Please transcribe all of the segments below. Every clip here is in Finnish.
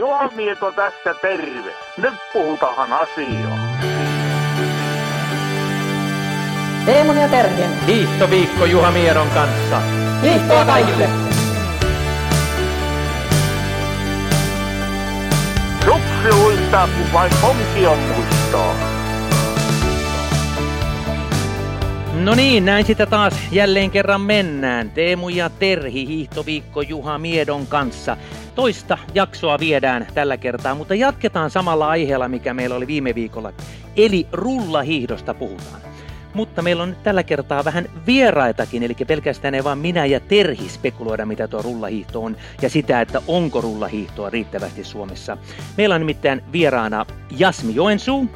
Juha Mieto tässä terve. Nyt puhutaan asiaa. Teemun ja Terhien. Hiihtoviikko Juha Mieron kanssa. Hiihtoa kaikille! Suksi uittaa, kun vain on muistaa. No niin, näin sitä taas jälleen kerran mennään. Teemu ja Terhi, hiihtoviikko Juha Miedon kanssa. Toista jaksoa viedään tällä kertaa, mutta jatketaan samalla aiheella, mikä meillä oli viime viikolla. Eli rullahiihdosta puhutaan. Mutta meillä on nyt tällä kertaa vähän vieraitakin, eli pelkästään ei vaan minä ja Terhi spekuloida, mitä tuo rullahiihto on, ja sitä, että onko rullahiihtoa riittävästi Suomessa. Meillä on nimittäin vieraana Jasmi Joensuu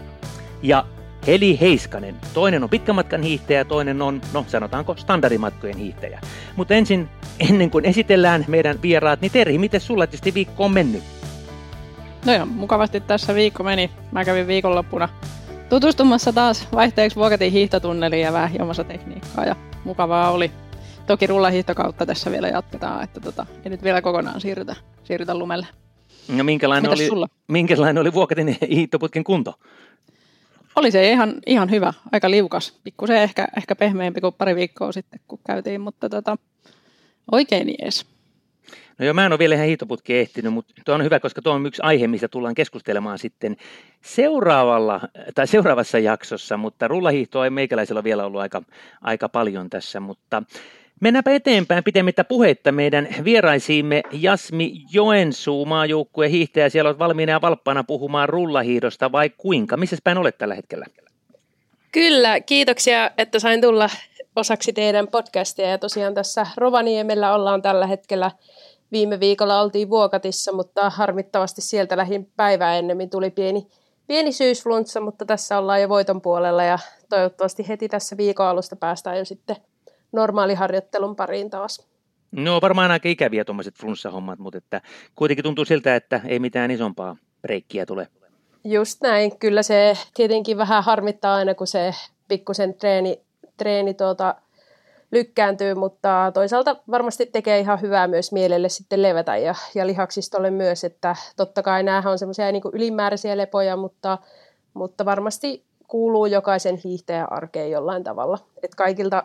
ja Heli Heiskanen. Toinen on pitkän matkan hiihtäjä, toinen on, no sanotaanko, standardimatkojen hiihtäjä. Mutta ensin, ennen kuin esitellään meidän vieraat, niin Terhi, miten sulla tietysti viikko on mennyt? No joo, mukavasti tässä viikko meni. Mä kävin viikonloppuna tutustumassa taas vaihteeksi Vuokatin hiihtotunneliin ja vähän tekniikkaa ja mukavaa oli. Toki rullahiihtokautta tässä vielä jatketaan, että tota, ei nyt vielä kokonaan siirrytä, siirrytä lumelle. No minkälainen oli, sulla? minkälainen oli Vuokatin hiihtoputken kunto? Oli se ihan, ihan hyvä, aika liukas. Pikkusen ehkä, ehkä pehmeämpi kuin pari viikkoa sitten, kun käytiin, mutta tota, oikein jees. No joo, mä en ole vielä ihan hiihtoputkeen ehtinyt, mutta tuo on hyvä, koska tuo on yksi aihe, mistä tullaan keskustelemaan sitten seuraavalla, tai seuraavassa jaksossa, mutta rullahiihtoa ei meikäläisellä vielä ollut aika, aika paljon tässä, mutta Mennäänpä eteenpäin pitemmittä puhetta meidän vieraisiimme Jasmi Joensuu, maajoukkueen hiihtäjä. Siellä on valmiina ja valppaana puhumaan rullahiidosta vai kuinka? Missä päin olet tällä hetkellä? Kyllä, kiitoksia, että sain tulla osaksi teidän podcastia. Ja tosiaan tässä Rovaniemellä ollaan tällä hetkellä. Viime viikolla oltiin Vuokatissa, mutta harmittavasti sieltä lähin päivää ennemmin tuli pieni, pieni syysflunssa, mutta tässä ollaan jo voiton puolella ja toivottavasti heti tässä viikon alusta päästään jo sitten normaaliharjoittelun pariin taas. No varmaan aika ikäviä tuommoiset flunssahommat, mutta että kuitenkin tuntuu siltä, että ei mitään isompaa breikkiä tule. Just näin. Kyllä se tietenkin vähän harmittaa aina, kun se pikkusen treeni, treeni tuota, lykkääntyy, mutta toisaalta varmasti tekee ihan hyvää myös mielelle sitten levätä ja, ja lihaksistolle myös, että totta kai nämä on semmoisia niin ylimääräisiä lepoja, mutta, mutta varmasti kuuluu jokaisen hiihtäjän arkeen jollain tavalla. Että kaikilta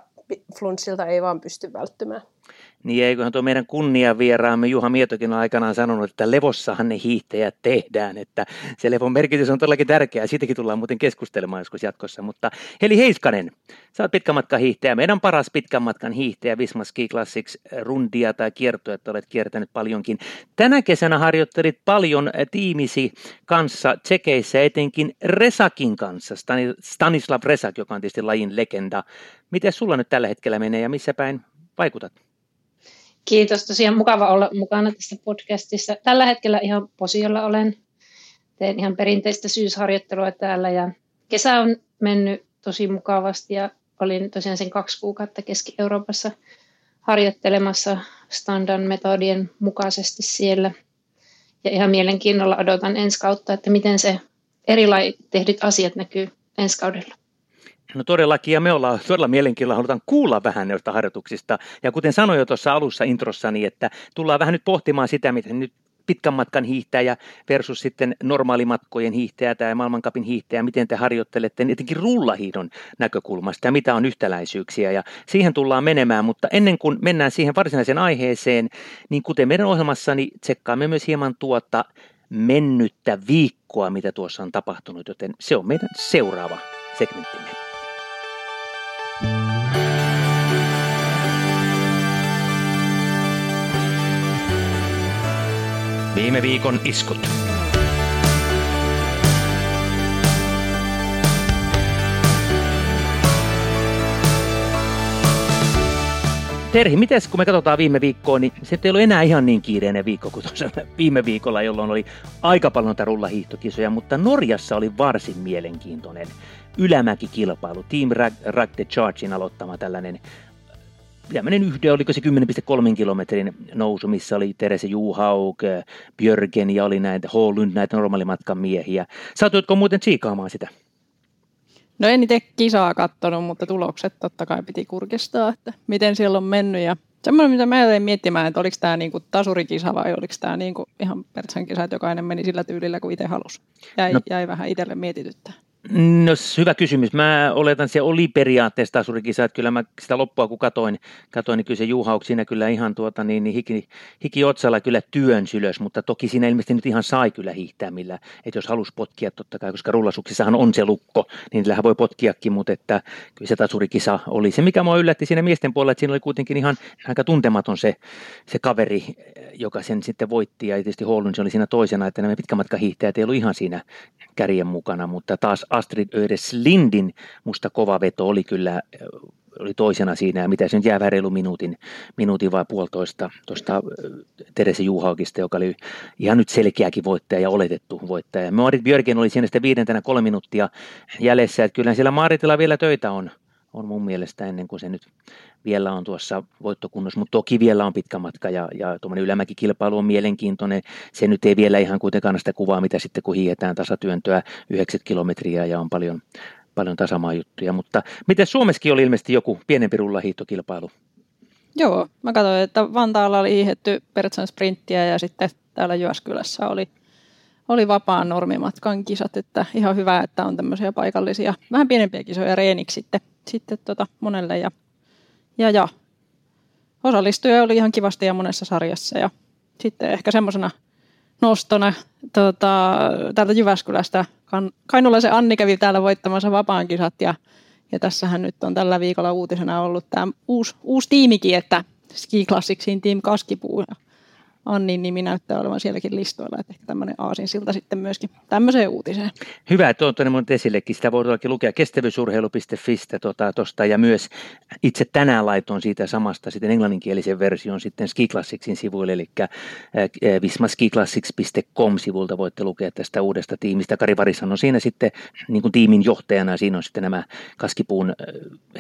flunssilta ei vaan pysty välttymään. Niin eiköhän tuo meidän kunniavieraamme Juha Mietokin aikanaan sanonut, että levossahan ne hiihtäjät tehdään, että se levon merkitys on todellakin tärkeää, siitäkin tullaan muuten keskustelemaan joskus jatkossa, mutta Heli Heiskanen, sä oot pitkän matkan hiihtäjä, meidän paras pitkän matkan hiihtäjä Visma Ski Classics rundia tai kiertoa, että olet kiertänyt paljonkin. Tänä kesänä harjoittelit paljon tiimisi kanssa tsekeissä, etenkin Resakin kanssa, Stanislav Resak, joka on tietysti lajin legenda. Miten sulla nyt tällä hetkellä menee ja missä päin vaikutat? Kiitos, tosiaan mukava olla mukana tässä podcastissa. Tällä hetkellä ihan posiolla olen. Teen ihan perinteistä syysharjoittelua täällä ja kesä on mennyt tosi mukavasti ja olin tosiaan sen kaksi kuukautta Keski-Euroopassa harjoittelemassa standard metodien mukaisesti siellä. Ja ihan mielenkiinnolla odotan ensi kautta, että miten se erilainen tehdyt asiat näkyy ensi kaudella. No todellakin, ja me ollaan todella mielenkiinnolla, halutaan kuulla vähän noista harjoituksista. Ja kuten sanoin jo tuossa alussa introssani, että tullaan vähän nyt pohtimaan sitä, miten nyt pitkän matkan hiihtäjä versus sitten normaalimatkojen hiihtäjä tai maailmankapin hiihtäjä, miten te harjoittelette etenkin rullahiidon näkökulmasta ja mitä on yhtäläisyyksiä ja siihen tullaan menemään, mutta ennen kuin mennään siihen varsinaiseen aiheeseen, niin kuten meidän ohjelmassani tsekkaamme myös hieman tuota mennyttä viikkoa, mitä tuossa on tapahtunut, joten se on meidän seuraava segmenttimme. Viime viikon iskut. Terhi, miten kun me katsotaan viime viikkoa, niin se ei ollut enää ihan niin kiireinen viikko kuin tuossa viime viikolla, jolloin oli aika paljon rullahiihtokisoja, mutta Norjassa oli varsin mielenkiintoinen ylämäkikilpailu. Team Rag, Rag the Chargein aloittama tällainen tämmöinen yhden, oliko se 10,3 kilometrin nousu, missä oli Terese Juhauk, Björgen ja oli näitä Holund, näitä normaalimatkan miehiä. Satuitko muuten tsiikaamaan sitä? No en itse kisaa kattonut, mutta tulokset totta kai piti kurkistaa, että miten siellä on mennyt ja Semmoinen, mitä mä jäin miettimään, että oliko tämä niinku tasurikisa vai oliko tämä niinku ihan Pertsan kisa, että jokainen meni sillä tyylillä kuin itse halusi. Jäi, no. jäi vähän itselle mietityttää. No hyvä kysymys. Mä oletan, että se oli periaatteessa tasurikisa, että kyllä mä sitä loppua kun katoin, katoin niin kyllä se Juhauk siinä kyllä ihan tuota, niin, niin hiki, hiki, otsalla kyllä työn sylös, mutta toki siinä ilmeisesti nyt ihan sai kyllä hiihtää, millä, että jos halus potkia totta kai, koska rullasuksissahan on se lukko, niin sillähän voi potkiakin, mutta että kyllä se tasurikisa oli se, mikä mua yllätti siinä miesten puolella, että siinä oli kuitenkin ihan aika tuntematon se, se kaveri, joka sen sitten voitti ja tietysti Hollun oli siinä toisena, että nämä pitkämatkahiihtäjät ei ollut ihan siinä kärjen mukana, mutta taas Astrid Ödes Lindin musta kova veto oli kyllä oli toisena siinä, ja mitä se nyt jää reilu minuutin, minuutin vai puolitoista tuosta Terese Juhaukista, joka oli ihan nyt selkeäkin voittaja ja oletettu voittaja. Marit Björgen oli siinä sitten viidentenä kolme minuuttia jäljessä, että kyllä siellä Maritilla vielä töitä on, on mun mielestä ennen kuin se nyt vielä on tuossa voittokunnossa, mutta toki vielä on pitkä matka ja, ja tuommoinen ylämäkikilpailu on mielenkiintoinen. Se nyt ei vielä ihan kuitenkaan sitä kuvaa, mitä sitten kun hiihetään tasatyöntöä 90 kilometriä ja on paljon, paljon tasamaa juttuja. Mutta miten Suomessakin oli ilmeisesti joku pienempi rullahiihtokilpailu? Joo, mä katsoin, että Vantaalla oli hiihetty Pertsan sprinttiä ja sitten täällä Jyväskylässä oli, oli vapaan normimatkan kisat, että ihan hyvä, että on tämmöisiä paikallisia, vähän pienempiä kisoja reeniksi sitten, sitten tota monelle ja ja, ja osallistuja oli ihan kivasti ja monessa sarjassa. Ja sitten ehkä semmoisena nostona tota, täältä Jyväskylästä. Kan, Kainulaisen Anni kävi täällä voittamassa vapaan kisat ja, ja tässähän nyt on tällä viikolla uutisena ollut tämä uusi, uusi tiimikin, että Ski Classicsin Team Kaskipuu. Annin nimi näyttää olevan sielläkin listoilla, että ehkä tämmöinen aasinsilta sitten myöskin tämmöiseen uutiseen. Hyvä, että on tuonne mun esillekin. Sitä voi lukea kestävyysurheilu.fistä tota, tosta, ja myös itse tänään laitoin siitä samasta sitten englanninkielisen version sitten Ski Classicsin sivuille, eli äh, vismaskiclassics.com-sivulta voitte lukea tästä uudesta tiimistä. Kari Varishan on siinä sitten niin kuin tiimin johtajana, siinä on sitten nämä Kaskipuun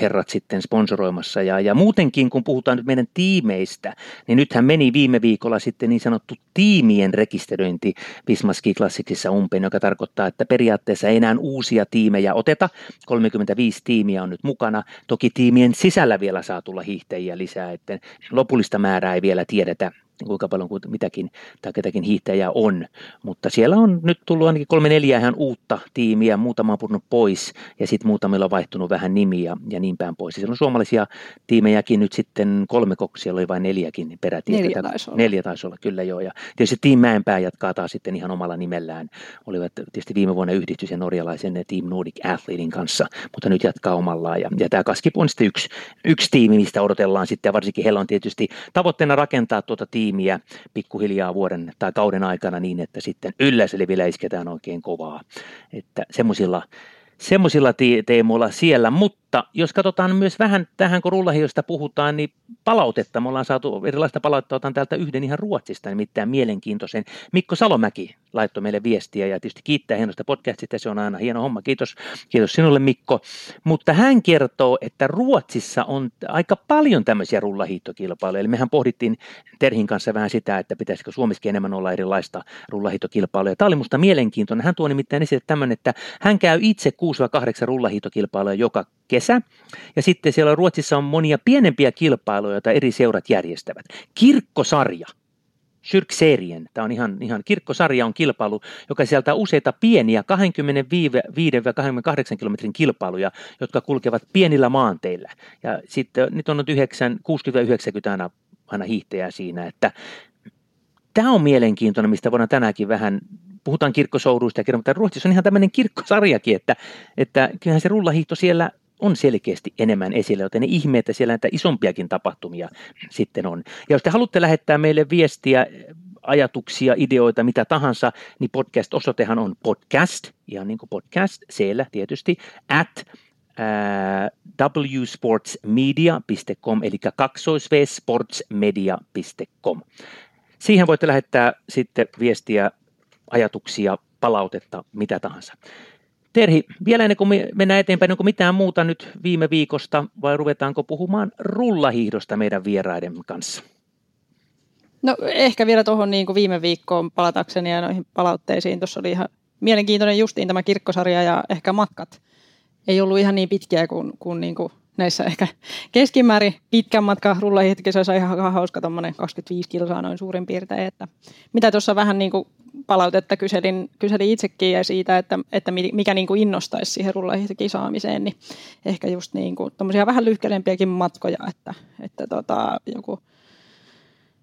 herrat sitten sponsoroimassa, ja, ja muutenkin kun puhutaan nyt meidän tiimeistä, niin nythän meni viime viikolla sitten niin sanottu tiimien rekisteröinti Vismaski Classicsissa umpeen, joka tarkoittaa, että periaatteessa ei enää uusia tiimejä oteta. 35 tiimiä on nyt mukana. Toki tiimien sisällä vielä saa tulla hiihtäjiä lisää, että lopullista määrää ei vielä tiedetä kuinka paljon mitäkin tai ketäkin hiihtäjää on. Mutta siellä on nyt tullut ainakin kolme neljä ihan uutta tiimiä, muutama on purunut pois ja sitten muutamilla on vaihtunut vähän nimiä ja niin päin pois. Ja siellä on suomalaisia tiimejäkin nyt sitten kolme koksia, oli vain neljäkin peräti. Neljä taisi olla. Neljä taisi olla, kyllä joo. Ja tietysti Team Mäenpää jatkaa taas sitten ihan omalla nimellään. Olivat tietysti viime vuonna yhdistys ja norjalaisen Team Nordic Athletein kanssa, mutta nyt jatkaa omallaan. Ja, ja tämä Kaskip on sitten yksi, yksi tiimi, mistä odotellaan sitten ja varsinkin heillä on tietysti tavoitteena rakentaa tuota tiimiä tiimiä pikkuhiljaa vuoden tai kauden aikana niin, että sitten ylläselvillä isketään oikein kovaa. Että semmoisilla teemoilla siellä, mutta jos katsotaan myös vähän tähän, kun rullahiosta puhutaan, niin palautetta, me ollaan saatu erilaista palautetta, otan täältä yhden ihan Ruotsista, nimittäin mielenkiintoisen. Mikko Salomäki laittoi meille viestiä ja tietysti kiittää hienosta podcastista, se on aina hieno homma, kiitos, kiitos sinulle Mikko. Mutta hän kertoo, että Ruotsissa on aika paljon tämmöisiä rullahiittokilpailuja, eli mehän pohdittiin Terhin kanssa vähän sitä, että pitäisikö Suomessakin enemmän olla erilaista rullahiittokilpailuja. Tämä oli musta mielenkiintoinen, hän tuo nimittäin esille tämmöinen, että hän käy itse 6-8 rullahiihtokilpailuja joka kesä. Ja sitten siellä Ruotsissa on monia pienempiä kilpailuja, joita eri seurat järjestävät. Kirkkosarja. Kyrkserien, tämä on ihan, ihan kirkkosarja on kilpailu, joka sisältää useita pieniä 25-28 kilometrin kilpailuja, jotka kulkevat pienillä maanteilla. Ja sitten nyt on 60-90 aina, aina hiihtäjää siinä, että tämä on mielenkiintoinen, mistä voidaan tänäänkin vähän puhutaan kirkkosouduista ja mutta Ruotsissa on ihan tämmöinen kirkkosarjakin, että, että kyllähän se rullahiihto siellä on selkeästi enemmän esillä, joten ihme, että siellä näitä isompiakin tapahtumia sitten on. Ja jos te haluatte lähettää meille viestiä, ajatuksia, ideoita, mitä tahansa, niin podcast-osoitehan on podcast, ihan niin kuin podcast, siellä tietysti, at wsportsmedia.com, eli kaksoisvsportsmedia.com. Siihen voitte lähettää sitten viestiä ajatuksia, palautetta, mitä tahansa. Terhi, vielä ennen kuin mennään eteenpäin, onko mitään muuta nyt viime viikosta vai ruvetaanko puhumaan rullahiihdosta meidän vieraiden kanssa? No ehkä vielä tuohon niin kuin viime viikkoon palatakseni ja noihin palautteisiin. Tuossa oli ihan mielenkiintoinen justiin tämä kirkkosarja ja ehkä matkat. Ei ollut ihan niin pitkiä kuin, kuin, niin kuin näissä ehkä keskimäärin pitkän matkan rullahiihtokisoissa ihan hauska tuommoinen 25 kilsaa noin suurin piirtein. Että mitä tuossa vähän niin kuin palautetta kyselin, kyselin itsekin ja siitä, että, että mikä niin kuin innostaisi siihen rullahiihtokisaamiseen, niin ehkä just niin kuin vähän lyhkäisempiäkin matkoja, että, että tota, joku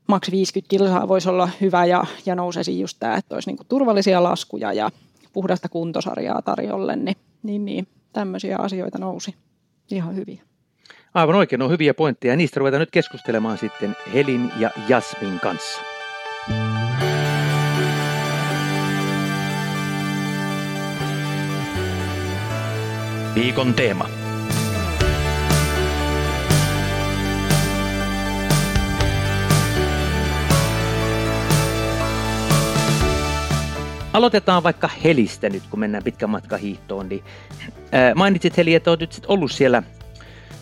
maks 50 kilsaa voisi olla hyvä ja, ja nousisi just tämä, että olisi niin kuin turvallisia laskuja ja puhdasta kuntosarjaa tarjolle, niin, niin, niin tämmöisiä asioita nousi ihan hyviä. Aivan oikein, on hyviä pointteja. Niistä ruvetaan nyt keskustelemaan sitten Helin ja Jasmin kanssa. Viikon teema. Aloitetaan vaikka Helistä nyt, kun mennään pitkän matkan hiihtoon. Niin, ää, mainitsit Heli, että olet nyt ollut siellä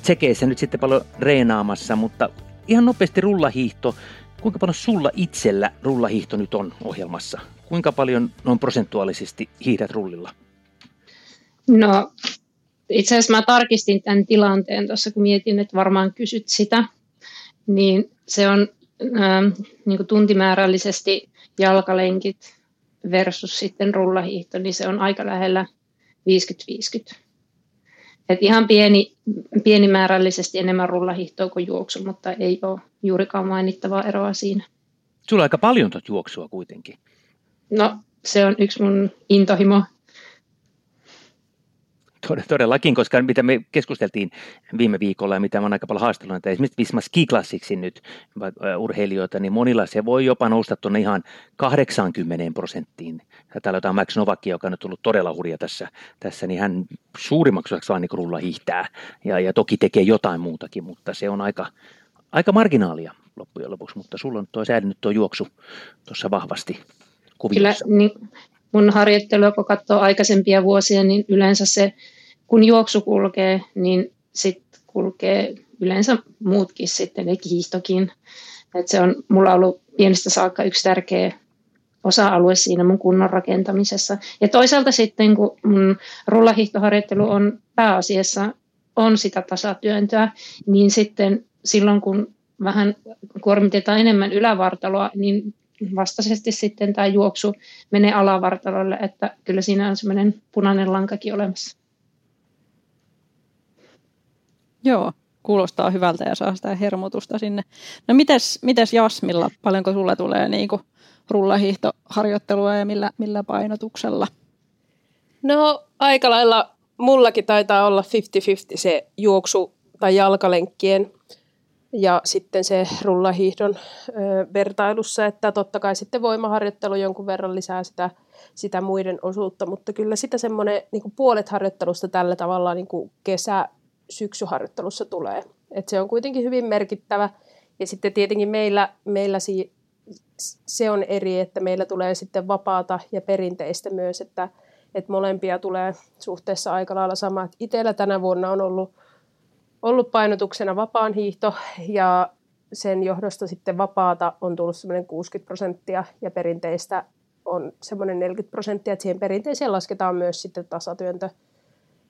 tsekeissä nyt sitten paljon reenaamassa, mutta ihan nopeasti rullahiihto. Kuinka paljon sulla itsellä rullahiihto nyt on ohjelmassa? Kuinka paljon noin prosentuaalisesti hiihdät rullilla? No itse asiassa mä tarkistin tämän tilanteen tuossa, kun mietin, että varmaan kysyt sitä. Niin se on äh, niin tuntimäärällisesti jalkalenkit versus sitten rullahiihto, niin se on aika lähellä 50-50. Et ihan pieni, pienimäärällisesti enemmän rullahiihtoa kuin juoksu, mutta ei ole juurikaan mainittavaa eroa siinä. Sulla on aika paljon tuota juoksua kuitenkin. No, se on yksi mun intohimo Todellakin, koska mitä me keskusteltiin viime viikolla ja mitä on aika paljon haastellut, että esimerkiksi Visma Ski Classicsin nyt urheilijoita, niin monilla se voi jopa nousta tuonne ihan 80 prosenttiin. Täällä on Max Novakki, joka on nyt tullut todella hurja tässä, tässä niin hän suurimmaksi osaksi vaan niin rulla hiihtää ja, ja toki tekee jotain muutakin, mutta se on aika, aika marginaalia loppujen lopuksi, mutta sulla on tuo säilynyt tuo juoksu tuossa vahvasti kuviossa. Kyllä, niin mun harjoittelu, kun katsoo aikaisempia vuosia, niin yleensä se, kun juoksu kulkee, niin sitten kulkee yleensä muutkin sitten, eli hiihtokin. Et se on mulla ollut pienestä saakka yksi tärkeä osa-alue siinä mun kunnon rakentamisessa. Ja toisaalta sitten, kun mun rullahiihtoharjoittelu on pääasiassa on sitä tasatyöntöä, niin sitten silloin, kun vähän kuormitetaan enemmän ylävartaloa, niin vastaisesti sitten tämä juoksu menee alavartalolle, että kyllä siinä on semmoinen punainen lankakin olemassa. Joo, kuulostaa hyvältä ja saa sitä hermotusta sinne. No mites, mites Jasmilla, paljonko sulle tulee niin kuin rullahiihtoharjoittelua ja millä, millä painotuksella? No aika lailla mullakin taitaa olla 50-50 se juoksu tai jalkalenkkien ja sitten se rullahiihdon ö, vertailussa, että totta kai sitten voimaharjoittelu jonkun verran lisää sitä, sitä muiden osuutta, mutta kyllä sitä semmoinen niin puolet harjoittelusta tällä tavalla niin kuin kesä, syksyharjoittelussa tulee. Et se on kuitenkin hyvin merkittävä. Ja sitten tietenkin meillä, meillä si, se on eri, että meillä tulee sitten vapaata ja perinteistä myös, että, että molempia tulee suhteessa aika lailla sama. Itsellä tänä vuonna on ollut painotuksena vapaan hiihto ja sen johdosta sitten vapaata on tullut semmoinen 60 prosenttia ja perinteistä on semmoinen 40 prosenttia, että siihen perinteiseen lasketaan myös sitten tasatyöntö,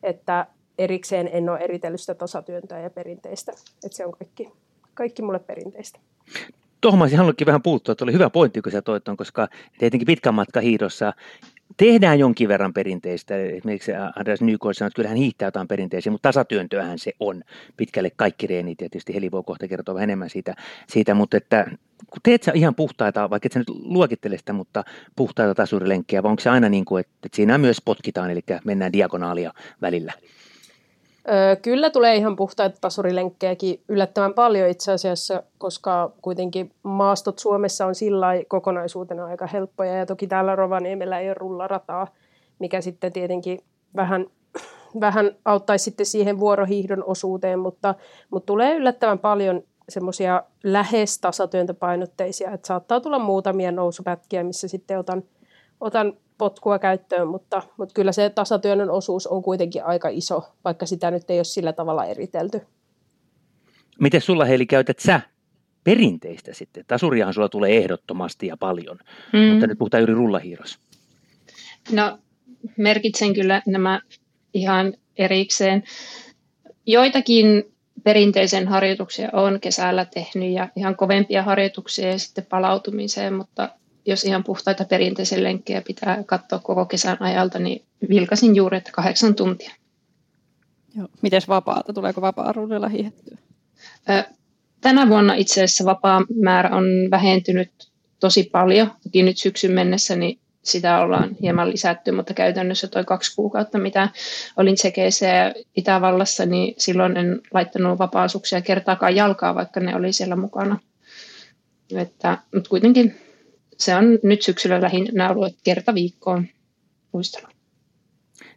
että erikseen en ole eritellyt sitä tasatyöntöä ja perinteistä, että se on kaikki, kaikki mulle perinteistä. Tuohon mä olisin vähän puuttua, että oli hyvä pointti, kun sä toit on, koska tietenkin pitkän matka hiidossa tehdään jonkin verran perinteistä. Esimerkiksi Andreas Nykoil sanoi, että kyllähän hiihtää jotain perinteisiä, mutta tasatyöntöähän se on pitkälle kaikki reenit. Ja tietysti Heli voi kohta kertoa vähän enemmän siitä, siitä mutta että kun teet sä ihan puhtaita, vaikka et sä nyt luokittele sitä, mutta puhtaita tasurilenkkejä, vai onko se aina niin kuin, että, että siinä myös potkitaan, eli mennään diagonaalia välillä? Kyllä tulee ihan puhtaita tasurilenkkejäkin yllättävän paljon itse asiassa, koska kuitenkin maastot Suomessa on sillä kokonaisuutena aika helppoja. Ja toki täällä Rovaniemellä ei ole rullarataa, mikä sitten tietenkin vähän, vähän auttaisi sitten siihen vuorohiihdon osuuteen, mutta, mutta tulee yllättävän paljon semmoisia lähes tasatyöntöpainotteisia, että saattaa tulla muutamia nousupätkiä, missä sitten otan, otan potkua käyttöön, mutta, mutta kyllä se tasatyönnön osuus on kuitenkin aika iso, vaikka sitä nyt ei ole sillä tavalla eritelty. Miten sulla Heili käytät sä perinteistä sitten? Tasuriahan sulla tulee ehdottomasti ja paljon, mm. mutta nyt puhutaan juuri rullahiiros. No merkitsen kyllä nämä ihan erikseen. joitakin perinteisen harjoituksia on kesällä tehnyt ja ihan kovempia harjoituksia ja sitten palautumiseen, mutta jos ihan puhtaita perinteisen lenkkejä pitää katsoa koko kesän ajalta, niin vilkasin juuri, että kahdeksan tuntia. Joo. Mites vapaata? Tuleeko vapaa-ruudella hiihettyä? Tänä vuonna itse asiassa vapaa määrä on vähentynyt tosi paljon. Toki nyt syksyn mennessä niin sitä ollaan hieman lisätty, mutta käytännössä toi kaksi kuukautta, mitä olin Tsekeissä ja Itävallassa, niin silloin en laittanut vapaasuksia kertaakaan jalkaa, vaikka ne oli siellä mukana. Että, mutta kuitenkin se on nyt syksyllä lähinnä ollut kerta viikkoon luistelu.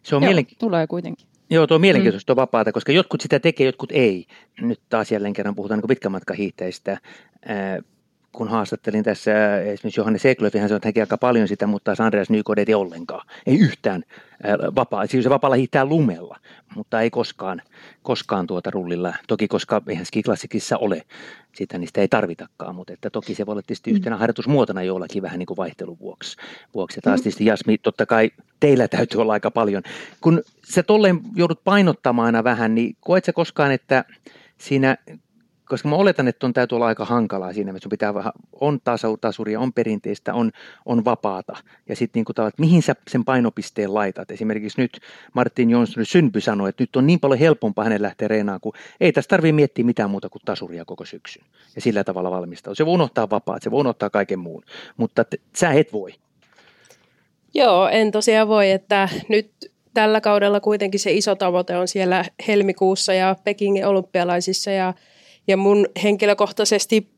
Se on Joo, mielenki- tulee kuitenkin. Joo, tuo on mielenkiintoista mm. vapaata, koska jotkut sitä tekee, jotkut ei. Nyt taas jälleen kerran puhutaan niin pitkän matkan hiihtäistä kun haastattelin tässä esimerkiksi Johannes Eklöfi, hän sanoi, että hän aika paljon sitä, mutta Andreas Nykod ei ollenkaan. Ei yhtään vapaa. Siis se vapaalla hiihtää lumella, mutta ei koskaan, koskaan tuota rullilla. Toki koska eihän skiklassikissa ole sitä, niin sitä ei tarvitakaan, mutta että toki se voi olla tietysti mm. yhtenä harjoitusmuotona jollakin vähän niin kuin vaihtelun vuoksi. vuoksi. Ja taas mm. tietysti Jasmi, totta kai teillä täytyy olla aika paljon. Kun sä tolleen joudut painottamaan aina vähän, niin koet sä koskaan, että siinä koska mä oletan, että on täytyy olla aika hankalaa siinä, että sun pitää vähän, on tasuria, on perinteistä, on, on vapaata. Ja sitten niin että mihin sä sen painopisteen laitat. Esimerkiksi nyt Martin Jonsson Synpy sanoi, että nyt on niin paljon helpompaa hänen lähteä reenaan, kun ei tässä tarvitse miettiä mitään muuta kuin tasuria koko syksyn. Ja sillä tavalla valmistaa. Se voi unohtaa vapaat, se voi unohtaa kaiken muun, mutta t- sä et voi. Joo, en tosiaan voi, että nyt tällä kaudella kuitenkin se iso tavoite on siellä helmikuussa ja Pekingin olympialaisissa ja ja mun henkilökohtaisesti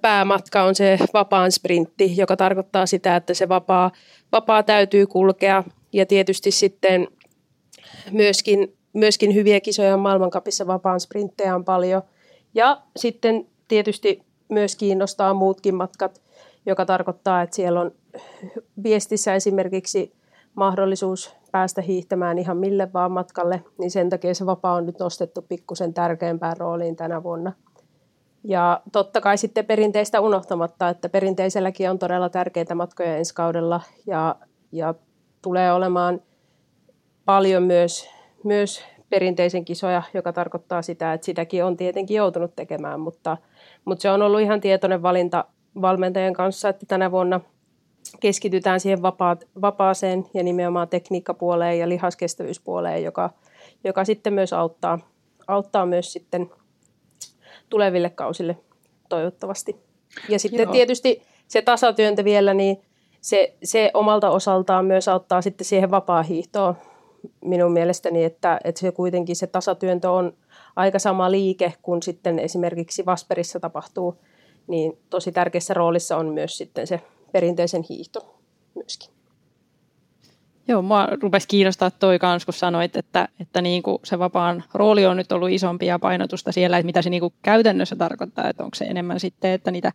päämatka on se vapaan sprintti, joka tarkoittaa sitä, että se vapaa, vapaa täytyy kulkea. Ja tietysti sitten myöskin, myöskin hyviä kisoja maailmankapissa vapaan sprinttejä on paljon. Ja sitten tietysti myös kiinnostaa muutkin matkat, joka tarkoittaa, että siellä on viestissä esimerkiksi mahdollisuus päästä hiihtämään ihan mille vaan matkalle, niin sen takia se vapaa on nyt nostettu pikkusen tärkeämpään rooliin tänä vuonna. Ja totta kai sitten perinteistä unohtamatta, että perinteiselläkin on todella tärkeitä matkoja ensi kaudella ja, ja tulee olemaan paljon myös, myös perinteisen kisoja, joka tarkoittaa sitä, että sitäkin on tietenkin joutunut tekemään, mutta, mutta se on ollut ihan tietoinen valinta valmentajien kanssa, että tänä vuonna – keskitytään siihen vapaat, vapaaseen ja nimenomaan tekniikkapuoleen ja lihaskestävyyspuoleen, joka, joka sitten myös auttaa, auttaa myös sitten tuleville kausille toivottavasti. Ja sitten Joo. tietysti se tasatyöntö vielä, niin se, se omalta osaltaan myös auttaa sitten siihen vapaa-hiihtoon minun mielestäni, että, että se kuitenkin se tasatyöntö on aika sama liike kuin sitten esimerkiksi Vasperissa tapahtuu, niin tosi tärkeässä roolissa on myös sitten se perinteisen hiihto myöskin. Joo, mua rupesi kiinnostaa toi kans, kun sanoit, että, että niin kuin se vapaan rooli on nyt ollut isompi ja painotusta siellä, että mitä se niin kuin käytännössä tarkoittaa, että onko se enemmän sitten, että niitä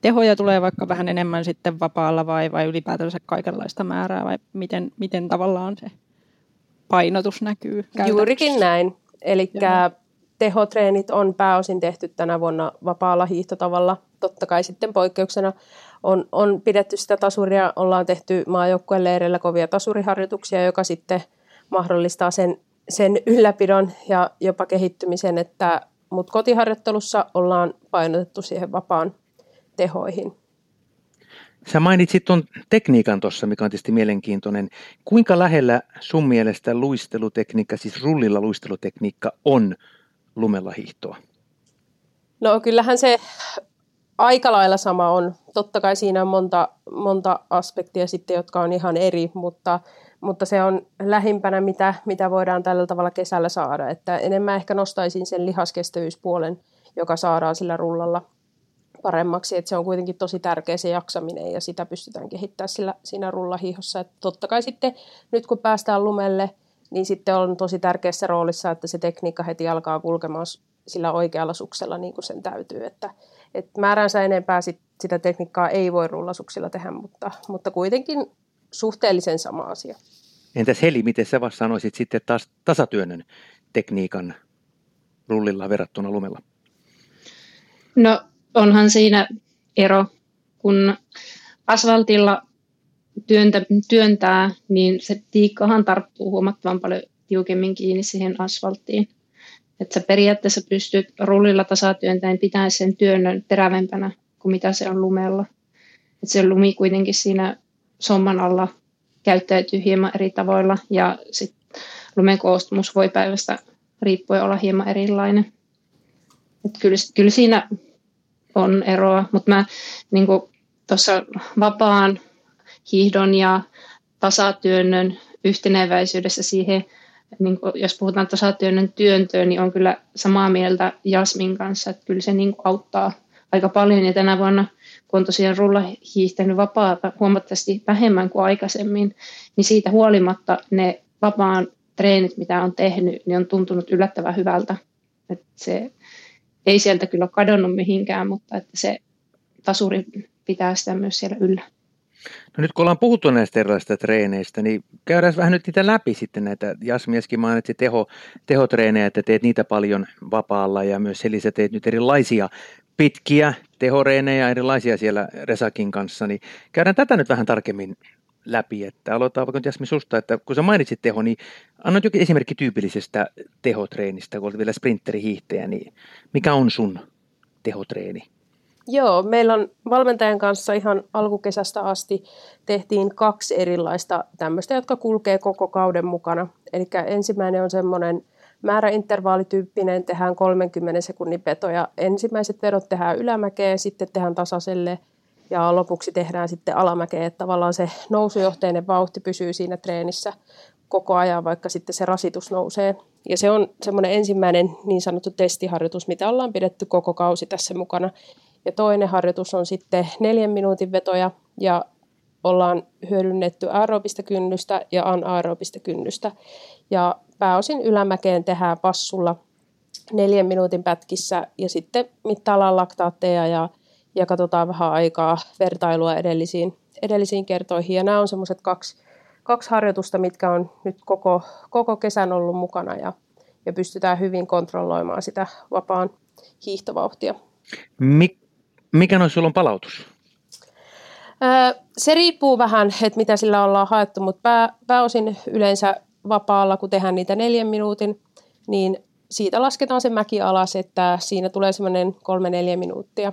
tehoja tulee vaikka vähän enemmän sitten vapaalla vai, vai ylipäätänsä kaikenlaista määrää vai miten, miten tavallaan se painotus näkyy Juurikin näin. Eli tehotreenit on pääosin tehty tänä vuonna vapaalla hiihtotavalla. Totta kai sitten poikkeuksena on, on pidetty sitä tasuria, ollaan tehty maajoukkueen leireillä kovia tasuriharjoituksia, joka sitten mahdollistaa sen, sen ylläpidon ja jopa kehittymisen, että, mutta kotiharjoittelussa ollaan painotettu siihen vapaan tehoihin. Sä mainitsit tuon tekniikan tuossa, mikä on tietysti mielenkiintoinen. Kuinka lähellä sun mielestä luistelutekniikka, siis rullilla luistelutekniikka on lumella hiihtoa? No kyllähän se aika lailla sama on. Totta kai siinä on monta, monta aspektia sitten, jotka on ihan eri, mutta, mutta se on lähimpänä, mitä, mitä voidaan tällä tavalla kesällä saada. Että enemmän ehkä nostaisin sen lihaskestävyyspuolen, joka saadaan sillä rullalla paremmaksi. Että se on kuitenkin tosi tärkeä se jaksaminen ja sitä pystytään kehittämään sillä, siinä rullahihossa. Että totta kai sitten nyt kun päästään lumelle, niin sitten on tosi tärkeässä roolissa, että se tekniikka heti alkaa kulkemaan sillä oikealla suksella niin kuin sen täytyy. Että, et määränsä enempää sit, sitä tekniikkaa ei voi rullasuksilla tehdä, mutta, mutta kuitenkin suhteellisen sama asia. Entäs Heli, miten sä vasta sanoisit sitten taas tasatyönnön tekniikan rullilla verrattuna lumella? No onhan siinä ero, kun asfaltilla työntä, työntää, niin se tiikkahan tarttuu huomattavan paljon tiukemmin kiinni siihen asfalttiin. Että sä periaatteessa pystyt rullilla tasatyöntäen pitämään sen työnnön terävempänä kuin mitä se on lumella. Että se lumi kuitenkin siinä somman alla käyttäytyy hieman eri tavoilla ja sit lumen koostumus voi päivästä riippuen olla hieman erilainen. Et kyllä, kyllä siinä on eroa, mutta mä niin tuossa vapaan hiihdon ja tasatyönnön yhteneväisyydessä siihen, niin kuin, jos puhutaan tasatyönnön työntöön, niin on kyllä samaa mieltä Jasmin kanssa, että kyllä se niin kuin, auttaa aika paljon. Ja tänä vuonna, kun on tosiaan rulla hiihtänyt vapaata huomattavasti vähemmän kuin aikaisemmin, niin siitä huolimatta ne vapaan treenit, mitä on tehnyt, niin on tuntunut yllättävän hyvältä. Että se ei sieltä kyllä kadonnut mihinkään, mutta että se tasuri pitää sitä myös siellä yllä. No nyt kun ollaan puhuttu näistä erilaisista treeneistä, niin käydään vähän nyt niitä läpi sitten näitä. Jasmieskin mainitsi teho, tehotreenejä, että teet niitä paljon vapaalla ja myös Selisa teet nyt erilaisia pitkiä tehoreenejä, erilaisia siellä Resakin kanssa, niin käydään tätä nyt vähän tarkemmin läpi, että aloitetaan vaikka Jasmi susta, että kun sä mainitsit teho, niin anna jokin esimerkki tyypillisestä tehotreenistä, kun olet vielä sprinterihiihtäjä, niin mikä on sun tehotreeni? Joo, meillä on valmentajan kanssa ihan alkukesästä asti tehtiin kaksi erilaista tämmöistä, jotka kulkee koko kauden mukana. Eli ensimmäinen on semmoinen määräintervaalityyppinen, tehdään 30 sekunnin veto ja ensimmäiset vedot tehdään ylämäkeen, sitten tehdään tasaiselle ja lopuksi tehdään sitten alamäkeen, että tavallaan se nousujohteinen vauhti pysyy siinä treenissä koko ajan, vaikka sitten se rasitus nousee. Ja se on semmoinen ensimmäinen niin sanottu testiharjoitus, mitä ollaan pidetty koko kausi tässä mukana. Ja toinen harjoitus on sitten neljän minuutin vetoja ja ollaan hyödynnetty aerobista kynnystä ja anaerobista kynnystä. Ja pääosin ylämäkeen tehdään passulla neljän minuutin pätkissä ja sitten mittaillaan laktaatteja ja, ja katsotaan vähän aikaa vertailua edellisiin, edellisiin kertoihin. Ja nämä on semmoiset kaksi, kaksi harjoitusta, mitkä on nyt koko, koko kesän ollut mukana ja, ja pystytään hyvin kontrolloimaan sitä vapaan hiihtovauhtia. Mik, mikä noissa sulla on palautus? Se riippuu vähän, että mitä sillä ollaan haettu, mutta pää, pääosin yleensä vapaalla, kun tehdään niitä neljän minuutin, niin siitä lasketaan se mäki alas, että siinä tulee semmoinen kolme-neljä minuuttia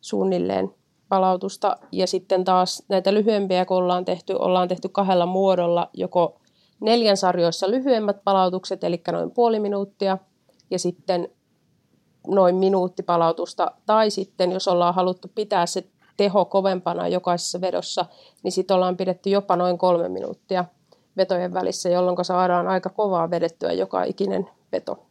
suunnilleen palautusta. Ja sitten taas näitä lyhyempiä, kun ollaan tehty, ollaan tehty kahdella muodolla, joko neljän sarjoissa lyhyemmät palautukset, eli noin puoli minuuttia, ja sitten noin minuutti palautusta, tai sitten jos ollaan haluttu pitää se teho kovempana jokaisessa vedossa, niin sitten ollaan pidetty jopa noin kolme minuuttia vetojen välissä, jolloin saadaan aika kovaa vedettyä joka ikinen veto.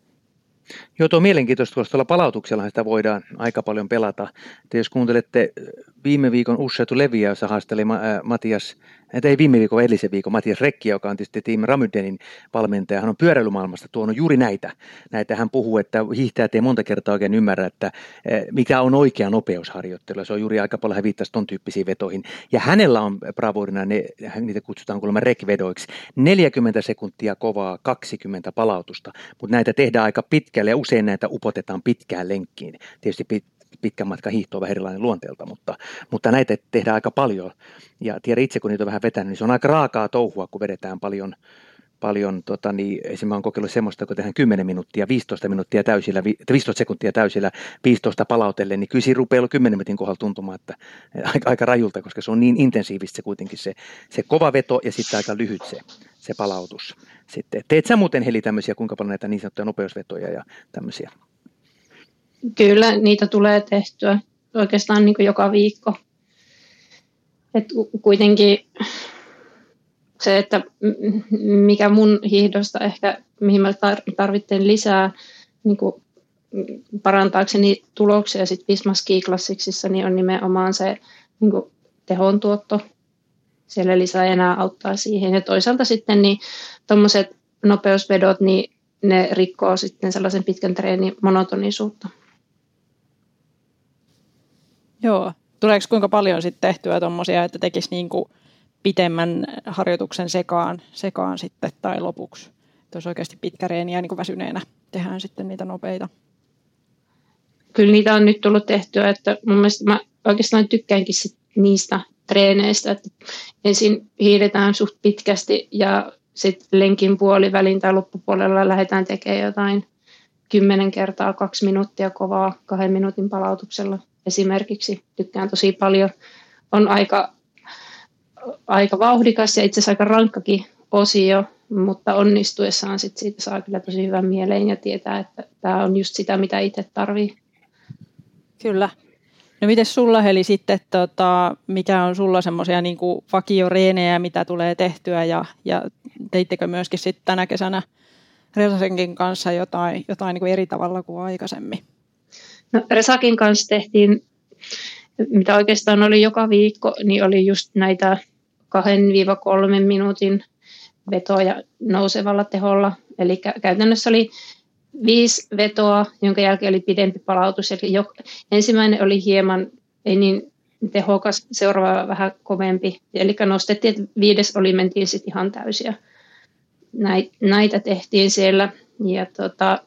Joo, tuo on mielenkiintoista, koska tuolla palautuksella sitä voidaan aika paljon pelata. Te jos kuuntelette viime viikon Ussetu Leviä, jossa haasteli Matias ei viime viikon, edellisen viikon, Matias Rekki, joka on tietysti Team Ramydenin valmentaja, hän on pyöräilymaailmasta tuonut juuri näitä. Näitä hän puhuu, että hiihtäjät ei monta kertaa oikein ymmärrä, että eh, mikä on oikea nopeusharjoittelu. Se on juuri aika paljon, hän viittasi ton tyyppisiin vetoihin. Ja hänellä on bravurina, ne, niitä kutsutaan kuulemma rekvedoiksi, 40 sekuntia kovaa, 20 palautusta, mutta näitä tehdään aika pitkälle ja usein näitä upotetaan pitkään lenkkiin. Tietysti pitkän matkan hiihto on vähän erilainen luonteelta, mutta, mutta näitä tehdään aika paljon. Ja tiedän itse, kun niitä on vähän vetänyt, niin se on aika raakaa touhua, kun vedetään paljon, paljon tota, niin esimerkiksi olen kokeillut semmoista, kun tehdään 10 minuuttia, 15 minuuttia täysillä, 15 sekuntia täysillä, 15 palautelle, niin kyllä siinä rupeaa 10 minuutin kohdalla tuntumaan, että aika, aika rajulta, koska se on niin intensiivistä se kuitenkin se, se kova veto ja sitten aika lyhyt se, se palautus. Sitten, teet sä muuten Heli tämmöisiä, kuinka paljon näitä niin sanottuja nopeusvetoja ja tämmöisiä? Kyllä, niitä tulee tehtyä oikeastaan niin kuin joka viikko. Et kuitenkin se, että mikä mun hiihdosta ehkä, mihin mä tarvitsen lisää niin kuin parantaakseni tuloksia sit Visma Ski Classicsissa, niin on nimenomaan se niin kuin tehon tuotto. Siellä lisää enää auttaa siihen. Ja toisaalta sitten niin tuommoiset nopeusvedot, niin ne rikkoo sitten sellaisen pitkän treenin monotonisuutta. Joo. Tuleeko kuinka paljon sitten tehtyä tuommoisia, että tekisi niin kuin pitemmän harjoituksen sekaan, sekaan sitten tai lopuksi? Että olisi oikeasti pitkä reeni ja niin kuin väsyneenä tehdään sitten niitä nopeita. Kyllä niitä on nyt tullut tehtyä, että mun mielestä mä oikeastaan tykkäänkin sit niistä treeneistä, että ensin hiidetään suht pitkästi ja sitten lenkin puolivälin tai loppupuolella lähdetään tekemään jotain kymmenen kertaa kaksi minuuttia kovaa kahden minuutin palautuksella esimerkiksi. Tykkään tosi paljon. On aika, aika vauhdikas ja itse asiassa aika rankkakin osio, mutta onnistuessaan sit siitä saa kyllä tosi hyvän mieleen ja tietää, että tämä on just sitä, mitä itse tarvii. Kyllä. No miten sulla Heli sitten, tota, mikä on sulla semmoisia niin vakioreenejä, mitä tulee tehtyä ja, ja teittekö myöskin sitten tänä kesänä Resasenkin kanssa jotain, jotain niin eri tavalla kuin aikaisemmin? No, Resakin kanssa tehtiin, mitä oikeastaan oli joka viikko, niin oli just näitä 2-3 minuutin vetoja nousevalla teholla. Eli käytännössä oli viisi vetoa, jonka jälkeen oli pidempi palautus. Eli jo, ensimmäinen oli hieman, ei niin tehokas, seuraava vähän kovempi. Eli nostettiin, että viides oli, mentiin sitten ihan täysiä. Näitä tehtiin siellä. Ja tota,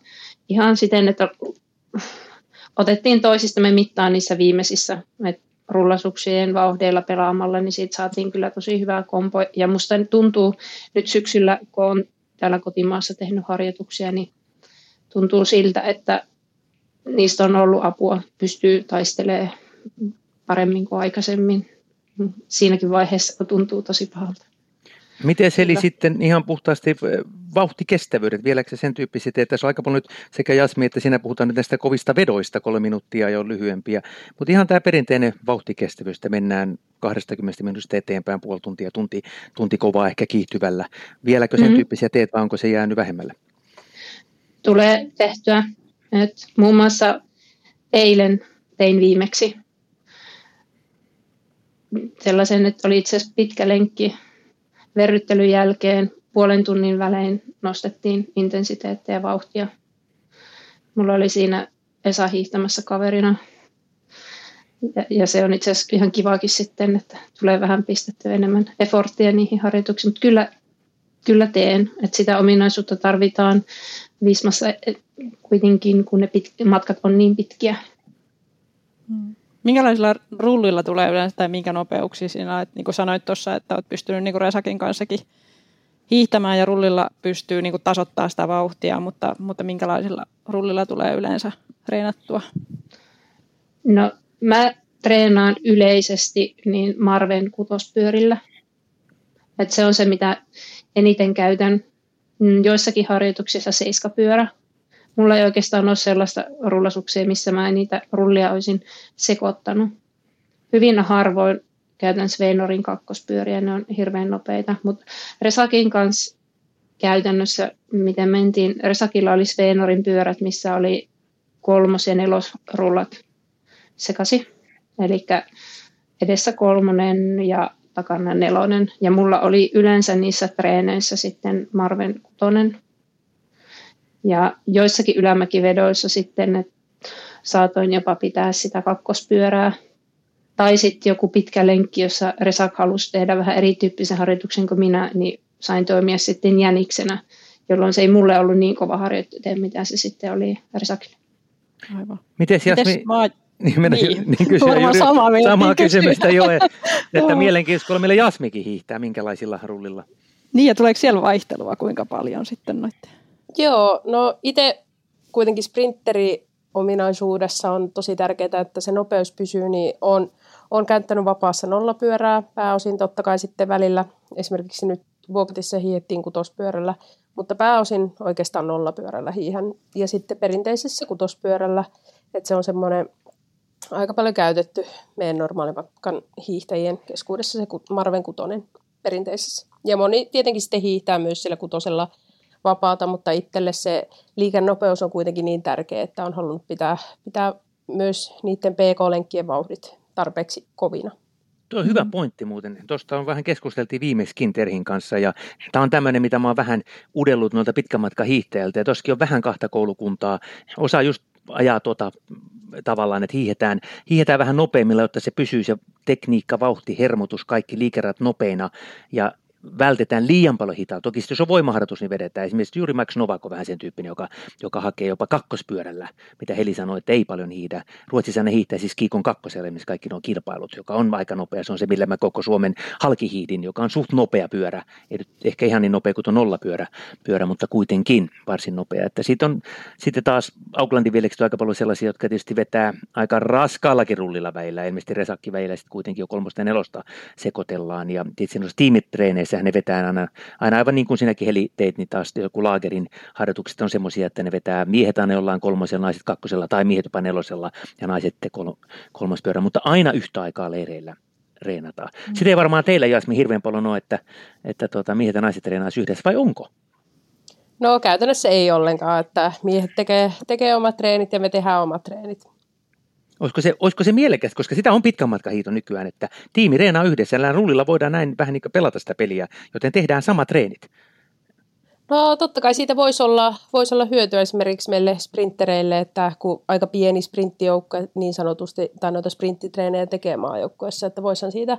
ihan siten, että otettiin toisistamme mittaan niissä viimeisissä, että rullasuksien vauhdeilla pelaamalla, niin siitä saatiin kyllä tosi hyvää kompo. Ja musta tuntuu nyt syksyllä, kun olen täällä kotimaassa tehnyt harjoituksia, niin tuntuu siltä, että niistä on ollut apua, pystyy taistelemaan paremmin kuin aikaisemmin. Siinäkin vaiheessa, kun tuntuu tosi pahalta. Miten se eli sitten ihan puhtaasti vauhtikestävyydet, vieläkö se sen tyyppiset, että tässä on aika paljon nyt sekä Jasmi että siinä puhutaan nyt näistä kovista vedoista, kolme minuuttia jo lyhyempiä, mutta ihan tämä perinteinen vauhtikestävyys, että mennään 20 minuutista eteenpäin, puoli tuntia, tunti, tunti kovaa ehkä kiihtyvällä. Vieläkö sen mm-hmm. tyyppisiä teet vai onko se jäänyt vähemmälle? Tulee tehtyä. Et muun muassa eilen tein viimeksi sellaisen, että oli itse asiassa pitkä lenkki verryttelyn jälkeen puolen tunnin välein nostettiin intensiteettiä ja vauhtia. Mulla oli siinä Esa hiihtämässä kaverina. Ja, ja se on itse asiassa ihan kivaakin sitten, että tulee vähän pistettyä enemmän efforttia niihin harjoituksiin. Mutta kyllä, kyllä teen, että sitä ominaisuutta tarvitaan Viismassa kuitenkin, kun ne pit, matkat on niin pitkiä. Hmm. Minkälaisilla rullilla tulee yleensä tai minkä nopeuksia siinä? Niin kuin sanoit tuossa, että olet pystynyt niin kuin Resakin kanssakin hiihtämään ja rullilla pystyy niin kuin tasoittamaan sitä vauhtia, mutta, mutta minkälaisilla rullilla tulee yleensä treenattua? No mä treenaan yleisesti niin Marven kutospyörillä. Et se on se, mitä eniten käytän. Mm, joissakin harjoituksissa seiskapyörä mulla ei oikeastaan ole sellaista rullasuksia, missä mä niitä rullia olisin sekoittanut. Hyvin harvoin käytän Sveinorin kakkospyöriä, ne on hirveän nopeita, mutta Resakin kanssa käytännössä, miten mentiin, Resakilla oli Sveinorin pyörät, missä oli kolmos- ja nelosrullat sekasi. Eli edessä kolmonen ja takana nelonen. Ja mulla oli yleensä niissä treeneissä sitten Marven kutonen ja joissakin ylämäkivedoissa sitten että saatoin jopa pitää sitä kakkospyörää. Tai sitten joku pitkä lenkki, jossa Resak halusi tehdä vähän erityyppisen harjoituksen kuin minä, niin sain toimia sitten jäniksenä, jolloin se ei mulle ollut niin kova harjoittelu, mitä se sitten oli Resakille. Aivan. Miten Jasmi, mä... Niin, mennä, niin. niin kysyä juuri sama samaa kysymystä jo, että, että mielenkiintoista, kun meillä Jasmikin hiihtää, minkälaisilla rullilla. Niin, ja tuleeko siellä vaihtelua kuinka paljon sitten noiden? Joo, no itse kuitenkin sprinteri ominaisuudessa on tosi tärkeää, että se nopeus pysyy, niin on, on käyttänyt vapaassa nollapyörää pääosin totta kai sitten välillä. Esimerkiksi nyt Vuokatissa hiihettiin kutospyörällä, mutta pääosin oikeastaan nollapyörällä hiihän. Ja sitten perinteisessä kutospyörällä, että se on semmoinen aika paljon käytetty meidän normaalipakkan hiihtäjien keskuudessa se Marven kutonen perinteisessä. Ja moni tietenkin sitten hiihtää myös sillä kutosella – vapaata, mutta itselle se liikennopeus on kuitenkin niin tärkeä, että on halunnut pitää, pitää myös niiden PK-lenkkien vauhdit tarpeeksi kovina. Tuo on hyvä pointti muuten. Tuosta on vähän keskusteltiin viimeiskin Terhin kanssa ja tämä on tämmöinen, mitä mä oon vähän udellut noilta pitkän matkan hiihtäjältä ja tossakin on vähän kahta koulukuntaa. Osa just ajaa tuota tavallaan, että hiihetään, hiihetään vähän nopeimmilla, jotta se pysyy se tekniikka, vauhti, hermotus, kaikki liikerat nopeina ja vältetään liian paljon hitaa. Toki jos on voimaharjoitus, niin vedetään. Esimerkiksi juuri Max Novak on vähän sen tyyppinen, joka, joka hakee jopa kakkospyörällä, mitä Heli sanoi, että ei paljon hiitä. Ruotsissa ne hiihtää siis Kiikon kakkoselle, missä kaikki nuo kilpailut, joka on aika nopea. Se on se, millä mä koko Suomen halkihiidin, joka on suht nopea pyörä. Ei ehkä ihan niin nopea kuin tuo nollapyörä, pyörä, mutta kuitenkin varsin nopea. Että siitä on sitten taas Aucklandin vieleksi aika paljon sellaisia, jotka tietysti vetää aika raskaallakin rullilla väillä, ilmeisesti resakki väillä sitten kuitenkin jo kolmosta ja nelosta sekoitellaan. Ja tietysti noissa tiimitreeneissä ne vetää aina, aina aivan niin kuin sinäkin Heli teit, niin taas joku laagerin harjoitukset on semmoisia, että ne vetää miehet aina jollain kolmosella, naiset kakkosella tai miehet jopa nelosella ja naiset kol, kolmas pyörä, mutta aina yhtä aikaa leireillä reenataan. Mm. Sitä ei varmaan teillä Jasmi hirveän paljon ole, että, että tuota, miehet ja naiset treenaisivat yhdessä, vai onko? No käytännössä ei ollenkaan, että miehet tekee, tekee omat treenit ja me tehdään omat treenit. Olisiko se, olisiko se mielekästä, koska sitä on pitkän matkan hiito nykyään, että tiimi reenaa yhdessä, ja rullilla voidaan näin vähän niin pelata sitä peliä, joten tehdään samat treenit. No totta kai siitä voisi olla, voisi olla hyötyä esimerkiksi meille sprinttereille, että kun aika pieni sprinttijoukko niin sanotusti, tai noita sprinttitreenejä tekee maajoukkueessa, että voisihan siitä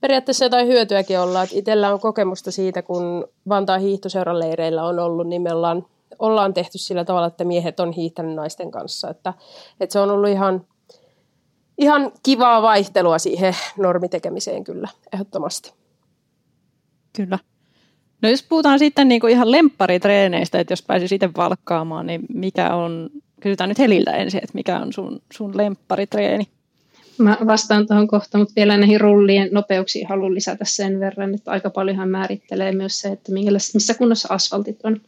periaatteessa jotain hyötyäkin olla. Että itsellä on kokemusta siitä, kun Vantaan hiihtoseuran leireillä on ollut, niin me ollaan, ollaan tehty sillä tavalla, että miehet on hiihtänyt naisten kanssa. Että, että se on ollut ihan, ihan kivaa vaihtelua siihen normitekemiseen kyllä, ehdottomasti. Kyllä. No jos puhutaan sitten niin kuin ihan lempparitreeneistä, että jos pääsi itse valkkaamaan, niin mikä on, kysytään nyt Heliltä ensin, että mikä on sun, sun lempparitreeni? Mä vastaan tuohon kohta, mutta vielä näihin rullien nopeuksiin haluan lisätä sen verran, että aika paljonhan määrittelee myös se, että missä kunnossa asfaltit on.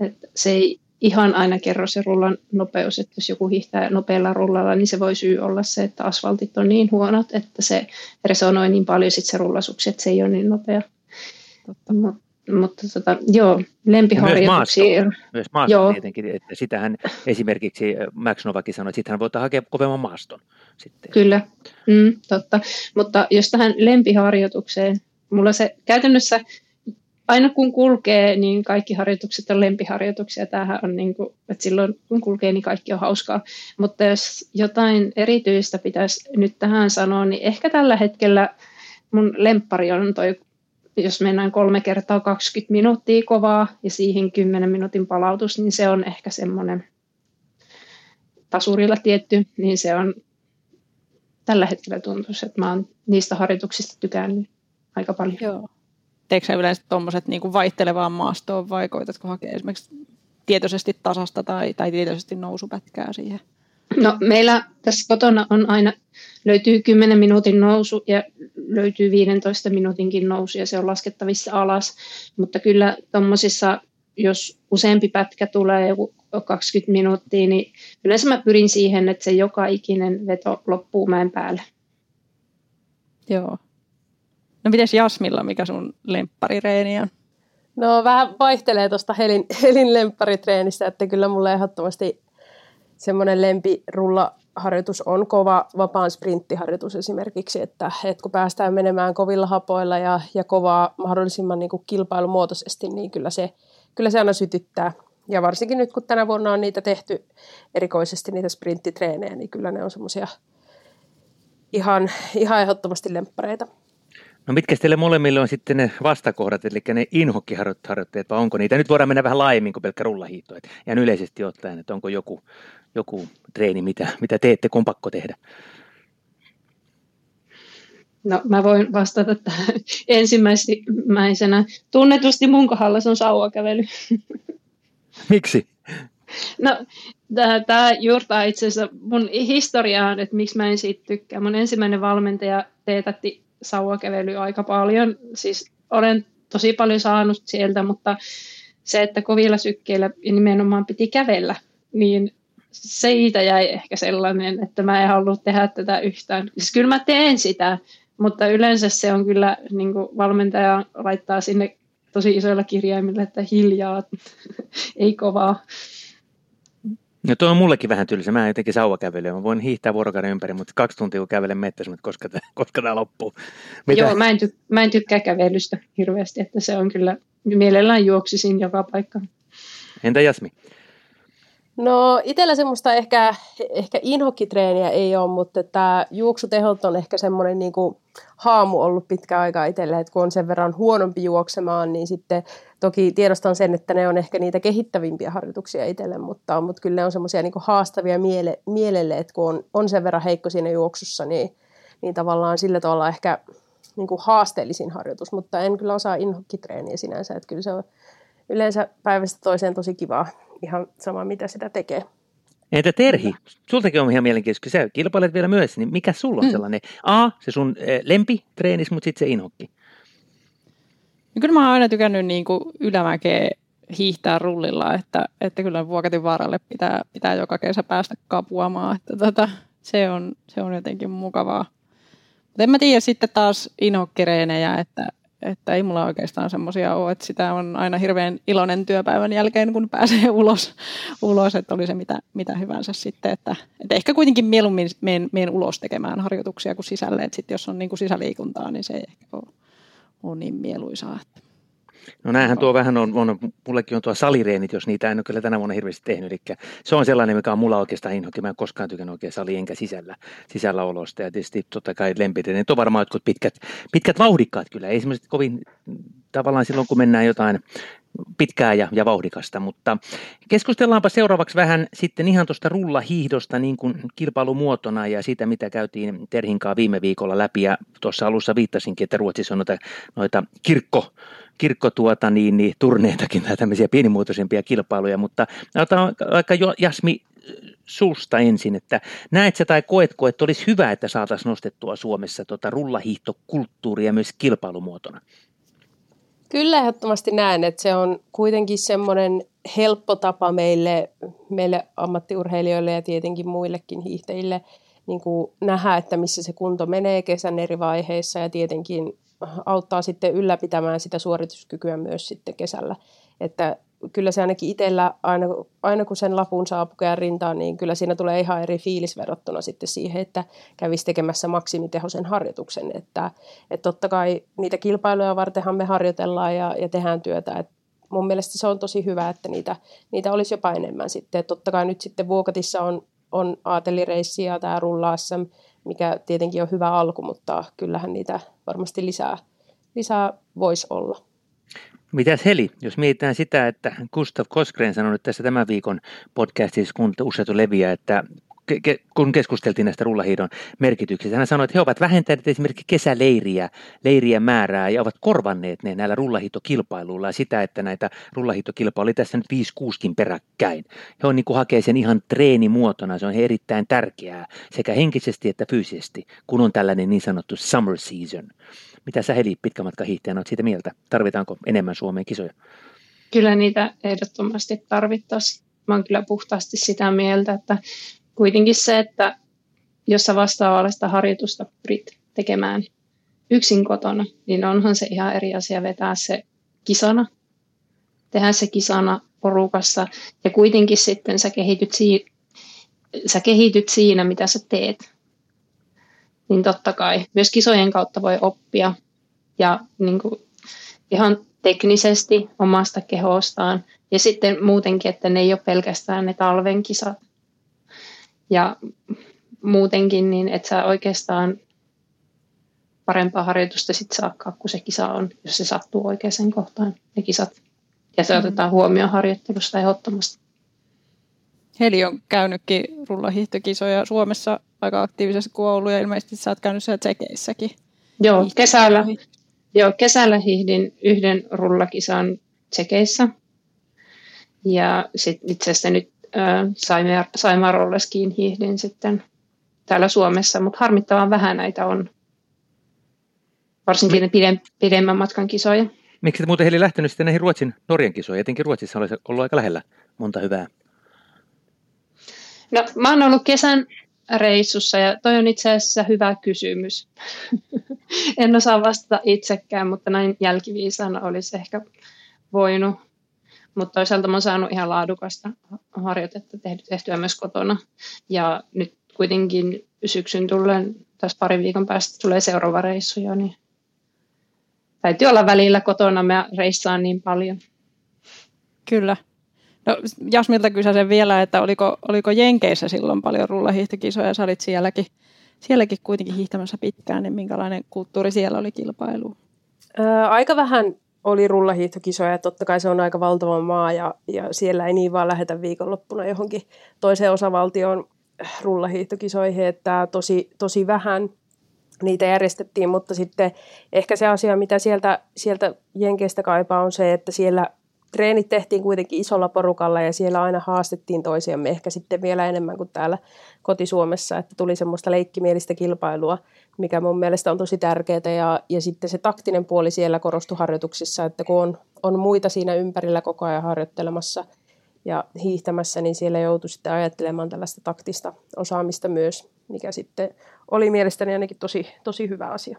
Että se ei ihan aina kerro se rullan nopeus, että jos joku hiihtää nopealla rullalla, niin se voi syy olla se, että asfaltit on niin huonot, että se resonoi niin paljon sit se rullasuksi, että se ei ole niin nopea. Totta. Mut, mutta tota, joo, lempiharjoituksia. Myös maasto, myös maasto joo. tietenkin, että sitähän esimerkiksi Max Novakin sanoi, että sitähän voi hakea kovemman maaston. Sitten. Kyllä, mm, totta. Mutta jos tähän lempiharjoitukseen, mulla se käytännössä aina kun kulkee, niin kaikki harjoitukset on lempiharjoituksia. Tämähän on niin kuin, että silloin kun kulkee, niin kaikki on hauskaa. Mutta jos jotain erityistä pitäisi nyt tähän sanoa, niin ehkä tällä hetkellä mun lemppari on toi, jos mennään kolme kertaa 20 minuuttia kovaa ja siihen 10 minuutin palautus, niin se on ehkä semmoinen tasurilla tietty, niin se on tällä hetkellä tuntuu, että mä oon niistä harjoituksista tykännyt aika paljon. Joo teekö sä yleensä tuommoiset niin vaihtelevaan maastoon vai koitatko hakea esimerkiksi tietoisesti tasasta tai, tai tietoisesti nousupätkää siihen? No meillä tässä kotona on aina, löytyy 10 minuutin nousu ja löytyy 15 minuutinkin nousu ja se on laskettavissa alas, mutta kyllä tuommoisissa, jos useampi pätkä tulee joku 20 minuuttia, niin yleensä mä pyrin siihen, että se joka ikinen veto loppuu mäen päälle. Joo, No mites Jasmilla, mikä sun lempparireeni on? No vähän vaihtelee tuosta Helin, Helin lempparitreenistä, että kyllä mulle ehdottomasti semmoinen lempirullaharjoitus on kova vapaan sprinttiharjoitus esimerkiksi, että, että kun päästään menemään kovilla hapoilla ja, ja kovaa mahdollisimman niin kuin kilpailumuotoisesti, niin kyllä se, kyllä se aina sytyttää. Ja varsinkin nyt, kun tänä vuonna on niitä tehty erikoisesti niitä sprinttitreenejä, niin kyllä ne on semmoisia ihan, ihan ehdottomasti lemppareita. No mitkä teille molemmille on sitten ne vastakohdat, eli ne inhokkiharjoitteet, vai onko niitä? Nyt voidaan mennä vähän laajemmin kuin pelkkä rullahiitto. Ihan yleisesti ottaen, että onko joku, joku treeni, mitä, mitä teette, kun pakko tehdä? No mä voin vastata tähän ensimmäisenä. Tunnetusti mun kohdalla se on sauvakävely. Miksi? No, tämä juurtaa itse asiassa mun historiaan, että miksi mä en siitä tykkää. Mun ensimmäinen valmentaja teetätti sauvakävely aika paljon. Siis olen tosi paljon saanut sieltä, mutta se, että kovilla sykkeillä nimenomaan piti kävellä, niin siitä jäi ehkä sellainen, että mä en halua tehdä tätä yhtään. Siis kyllä mä teen sitä, mutta yleensä se on kyllä, niin kuin valmentaja laittaa sinne tosi isoilla kirjaimilla, että hiljaa, ei kovaa. No tuo on mullekin vähän tylsä. Mä jotenkin sauvakävelyä. Mä voin hiihtää vuorokauden ympäri, mutta kaksi tuntia kun kävelen mettässä, mutta koska tämä, koska tämä loppuu. Mitä? Joo, mä en, ty- mä en tykkää kävelystä hirveästi, että se on kyllä, mielellään juoksisin joka paikka. Entä Jasmi? No itsellä semmoista ehkä, ehkä inhokkitreeniä ei ole, mutta tämä juoksutehot on ehkä semmoinen niin kuin haamu ollut pitkä aika itselle, että kun on sen verran huonompi juoksemaan, niin sitten toki tiedostan sen, että ne on ehkä niitä kehittävimpiä harjoituksia itselle, mutta, mutta kyllä ne on semmoisia niin haastavia miele, mielelle, että kun on, on sen verran heikko siinä juoksussa, niin, niin tavallaan sillä tavalla ehkä niin kuin haasteellisin harjoitus, mutta en kyllä osaa inhokkitreeniä sinänsä, että kyllä se on yleensä päivästä toiseen tosi kivaa, ihan sama mitä sitä tekee. Entä Terhi, sultakin on ihan mielenkiintoista, kun sä kilpailet vielä myös, niin mikä sulla on mm. sellainen, A, se sun eh, lempitreenis, mutta sitten se inhokki? No kyllä mä oon aina tykännyt niin kuin ylämäkeä hiihtää rullilla, että, että kyllä Vuokatin vaaralle pitää, pitää joka kesä päästä kapuamaan, että tota, se, on, se on jotenkin mukavaa. Mutta en mä tiedä sitten taas inhokkereenejä, että, että ei mulla oikeastaan semmoisia ole, että sitä on aina hirveän iloinen työpäivän jälkeen, kun pääsee ulos, ulos että oli se mitä, mitä hyvänsä sitten. Että, että ehkä kuitenkin mieluummin menen, menen ulos tekemään harjoituksia kuin sisälle, että sitten jos on niin kuin sisäliikuntaa, niin se ei ehkä ole, ole niin mieluisaa. Että. No näinhän tuo vähän on, on, mullekin on tuo salireenit, jos niitä en ole kyllä tänä vuonna hirveästi tehnyt. Eli se on sellainen, mikä on mulla oikeastaan inhokki. Mä en koskaan tykännyt oikein sali enkä sisällä, sisällä olosta. Ja tietysti totta kai Ne on varmaan jotkut pitkät, pitkät vauhdikkaat kyllä. Ei semmoiset kovin tavallaan silloin, kun mennään jotain pitkää ja, ja vauhdikasta, mutta keskustellaanpa seuraavaksi vähän sitten ihan tuosta rullahiihdosta niin kuin kilpailumuotona ja siitä, mitä käytiin Terhinkaa viime viikolla läpi ja tuossa alussa viittasinkin, että Ruotsissa on noita, noita kirkko, kirkko tuota, niin, niin, turneitakin tai tämmöisiä pienimuotoisempia kilpailuja, mutta otetaan vaikka jo Jasmi susta ensin, että näet sä tai koetko, että olisi hyvä, että saataisiin nostettua Suomessa tota rullahiihtokulttuuria myös kilpailumuotona? Kyllä ehdottomasti näen, että se on kuitenkin semmoinen helppo tapa meille, meille ammattiurheilijoille ja tietenkin muillekin hiihtäjille niin kuin nähdä, että missä se kunto menee kesän eri vaiheissa ja tietenkin auttaa sitten ylläpitämään sitä suorituskykyä myös sitten kesällä. Että kyllä se ainakin itsellä, aina, aina kun sen lapun saa pukea rintaan, niin kyllä siinä tulee ihan eri fiilis verrattuna sitten siihen, että kävisi tekemässä maksimitehoisen harjoituksen. Että, että totta kai niitä kilpailuja vartenhan me harjoitellaan ja, ja tehdään työtä. Et mun mielestä se on tosi hyvä, että niitä, niitä olisi jopa enemmän sitten. Et totta kai nyt sitten Vuokatissa on, on aatelireissi ja tämä rullaassa, mikä tietenkin on hyvä alku, mutta kyllähän niitä varmasti lisää, lisää voisi olla. Mitäs Heli, jos mietitään sitä, että Gustav Koskren sanoi tässä tämän viikon podcastissa, kun useatu leviää, että kun keskusteltiin näistä rullahiidon merkityksistä, hän sanoi, että he ovat vähentäneet esimerkiksi kesäleiriä, leiriä määrää ja ovat korvanneet ne näillä rullahiitokilpailuilla ja sitä, että näitä rullahiitokilpailuja oli tässä nyt 5 kuuskin peräkkäin. He on niin kuin hakee sen ihan treenimuotona, se on erittäin tärkeää sekä henkisesti että fyysisesti, kun on tällainen niin sanottu summer season. Mitä sä Heli pitkämatkahiihtäjänä olet siitä mieltä? Tarvitaanko enemmän Suomeen kisoja? Kyllä niitä ehdottomasti tarvittaisiin. Mä oon kyllä puhtaasti sitä mieltä, että kuitenkin se, että jos sä vastaavallista harjoitusta pyrit tekemään yksin kotona, niin onhan se ihan eri asia vetää se kisana, tehdä se kisana porukassa ja kuitenkin sitten sä kehityt, si- sä kehityt siinä, mitä sä teet niin totta kai myös kisojen kautta voi oppia ja niin kuin ihan teknisesti omasta kehostaan. Ja sitten muutenkin, että ne ei ole pelkästään ne talven kisat. Ja muutenkin, niin että sä oikeastaan parempaa harjoitusta sit saakkaan, kun se kisa on, jos se sattuu oikeaan kohtaan, ne kisat. Ja se mm. otetaan huomioon harjoittelusta ehdottomasti. Heli on käynytkin rullahiihtokisoja Suomessa aika aktiivisesti kuin ja ilmeisesti sä oot käynyt siellä tsekeissäkin. Joo, kesällä, joo, kesällä hiihdin yhden rullakisan tsekeissä. Ja sitten itse asiassa nyt Saimarolleskin hiihdin sitten täällä Suomessa, mutta harmittavan vähän näitä on. Varsinkin ne pidemmän matkan kisoja. Miksi et muuten Heli lähtenyt sitten näihin Ruotsin Norjan kisoihin? Etenkin Ruotsissa olisi ollut aika lähellä monta hyvää. No, mä oon ollut kesän reissussa ja toi on itse asiassa hyvä kysymys. en osaa vastata itsekään, mutta näin jälkiviisaana olisi ehkä voinut. Mutta toisaalta mä oon saanut ihan laadukasta harjoitetta tehtyä myös kotona. Ja nyt kuitenkin syksyn tullen, tässä parin viikon päästä tulee seuraava reissu jo, niin täytyy olla välillä kotona, mä reissaan niin paljon. Kyllä. No, Jasmilta kysäsen vielä, että oliko, oliko Jenkeissä silloin paljon rullahiihtokisoja, sä olit sielläkin, sielläkin kuitenkin hiihtämässä pitkään, niin minkälainen kulttuuri siellä oli kilpailu? Aika vähän oli rullahiihtokisoja, totta kai se on aika valtava maa ja, ja siellä ei niin vaan lähetä viikonloppuna johonkin toiseen osavaltioon rullahiihtokisoihin, että tosi, tosi vähän niitä järjestettiin, mutta sitten ehkä se asia, mitä sieltä, sieltä Jenkeistä kaipaa, on se, että siellä treenit tehtiin kuitenkin isolla porukalla ja siellä aina haastettiin toisiamme ehkä sitten vielä enemmän kuin täällä kotisuomessa, että tuli semmoista leikkimielistä kilpailua, mikä mun mielestä on tosi tärkeää ja, ja sitten se taktinen puoli siellä korostui harjoituksissa, että kun on, on muita siinä ympärillä koko ajan harjoittelemassa ja hiihtämässä, niin siellä joutui sitten ajattelemaan tällaista taktista osaamista myös, mikä sitten oli mielestäni ainakin tosi, tosi hyvä asia.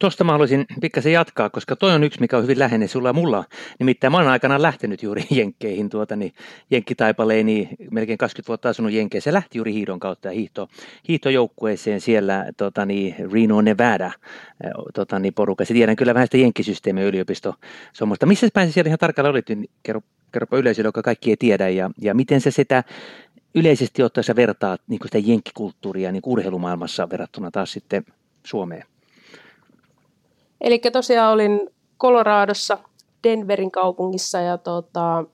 Tuosta mä haluaisin pikkasen jatkaa, koska toi on yksi, mikä on hyvin läheinen sulla ja mulla. Nimittäin mä oon aikanaan lähtenyt juuri Jenkkeihin, tuota, niin Jenkkitaipaleeni, melkein 20 vuotta asunut Jenkkeissä. Se lähti juuri hiidon kautta ja hiihto, hiihtojoukkueeseen siellä tuota, niin Reno, Nevada tuota, niin porukassa. Tiedän kyllä vähän sitä Jenkkisysteemiä yliopisto sommoista. Missä päin siellä ihan tarkalleen olit? Niin kerro, kerropa yleisölle, joka kaikki ei tiedä. Ja, ja miten se sitä yleisesti ottaessa vertaat niin sitä jenkkikulttuuria niin urheilumaailmassa verrattuna taas sitten Suomeen? Eli tosiaan olin Coloradossa, Denverin kaupungissa ja tota,